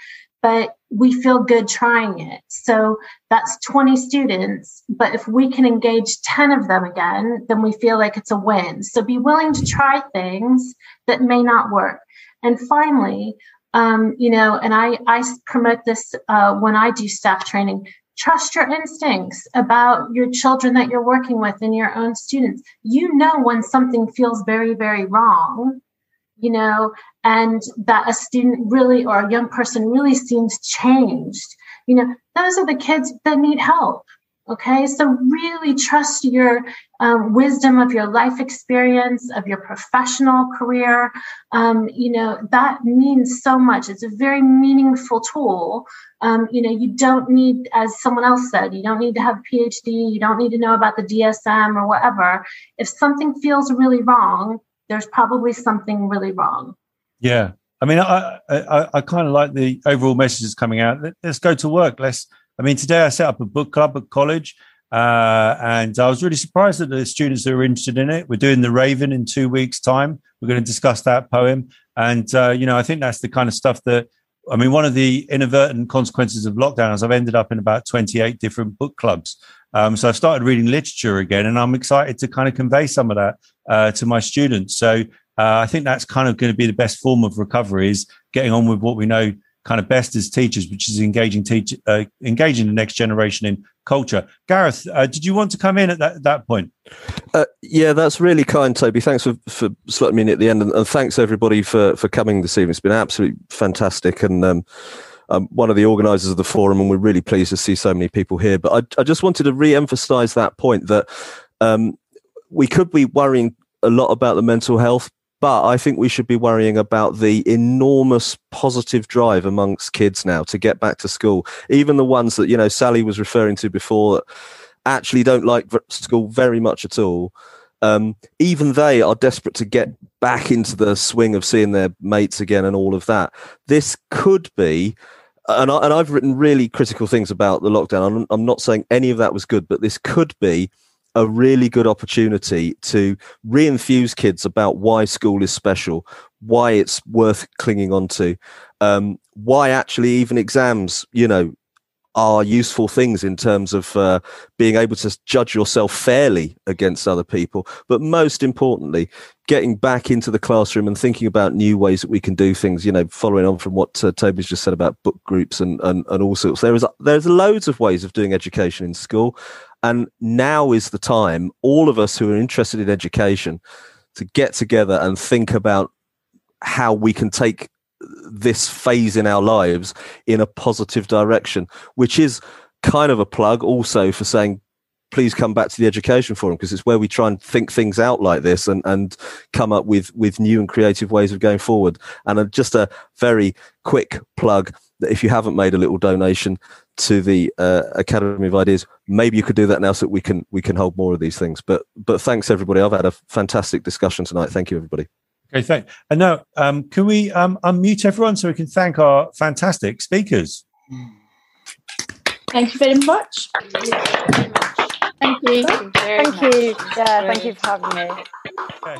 but we feel good trying it. So that's 20 students. But if we can engage 10 of them again, then we feel like it's a win. So be willing to try things that may not work. And finally, um, you know, and I, I promote this uh, when I do staff training. Trust your instincts about your children that you're working with and your own students. You know when something feels very, very wrong you know, and that a student really or a young person really seems changed, you know, those are the kids that need help. Okay, so really trust your um, wisdom of your life experience, of your professional career. Um, you know, that means so much. It's a very meaningful tool. Um, you know, you don't need, as someone else said, you don't need to have a PhD, you don't need to know about the DSM or whatever. If something feels really wrong, there's probably something really wrong. Yeah. I mean, I, I, I kind of like the overall messages coming out. Let's go to work. Let's, I mean, today I set up a book club at college Uh, and I was really surprised that the students are interested in it. We're doing The Raven in two weeks' time. We're going to discuss that poem. And, uh, you know, I think that's the kind of stuff that, I mean, one of the inadvertent consequences of lockdown is I've ended up in about 28 different book clubs. Um, so I've started reading literature again, and I'm excited to kind of convey some of that uh, to my students. So uh, I think that's kind of going to be the best form of recovery is getting on with what we know kind of best as teachers, which is engaging teach, uh, engaging the next generation in culture. Gareth, uh, did you want to come in at that, that point? Uh, yeah, that's really kind, Toby. Thanks for, for slotting me in at the end, and, and, thanks everybody for for coming this evening. It's been absolutely fantastic, and um, I'm one of the organisers of the forum, and we're really pleased to see so many people here. But I, I just wanted to re-emphasise that point that um, we could be worrying a lot about the mental health but I think we should be worrying about the enormous positive drive amongst kids now to get back to school. Even the ones that, you know, Sally was referring to before that actually don't like school very much at all. Um, even they are desperate to get back into the swing of seeing their mates again and all of that. This could be, and, I, have written really critical things about the lockdown. I'm, I'm not saying any of that was good, but this could be a really good opportunity to re-infuse kids about why school is special, why it's worth clinging on to, um, why actually even exams, you know, are useful things in terms of uh, being able to judge yourself fairly against other people. But most importantly, getting back into the classroom and thinking about new ways that we can do things. You know, following on from what uh, Toby's just said about book groups and, and and all sorts. There is there's loads of ways of doing education in school, and now is the time, all of us who are interested in education, to get together and think about how we can take this phase in our lives in a positive direction, which is kind of a plug also for saying, please come back to the education forum because it's where we try and think things out like this and, and come up with, with new and creative ways of going forward. And uh, just a very quick plug that if you haven't made a little donation to the uh, Academy of Ideas, maybe you could do that now so that we can we can hold more of these things. But but thanks everybody. I've had a fantastic discussion tonight. Thank you everybody. Okay, thank. And now, um, can we um, unmute everyone so we can thank our fantastic speakers? Thank you very much. Thank you. Thank you. Yeah, thank you for having me. Okay.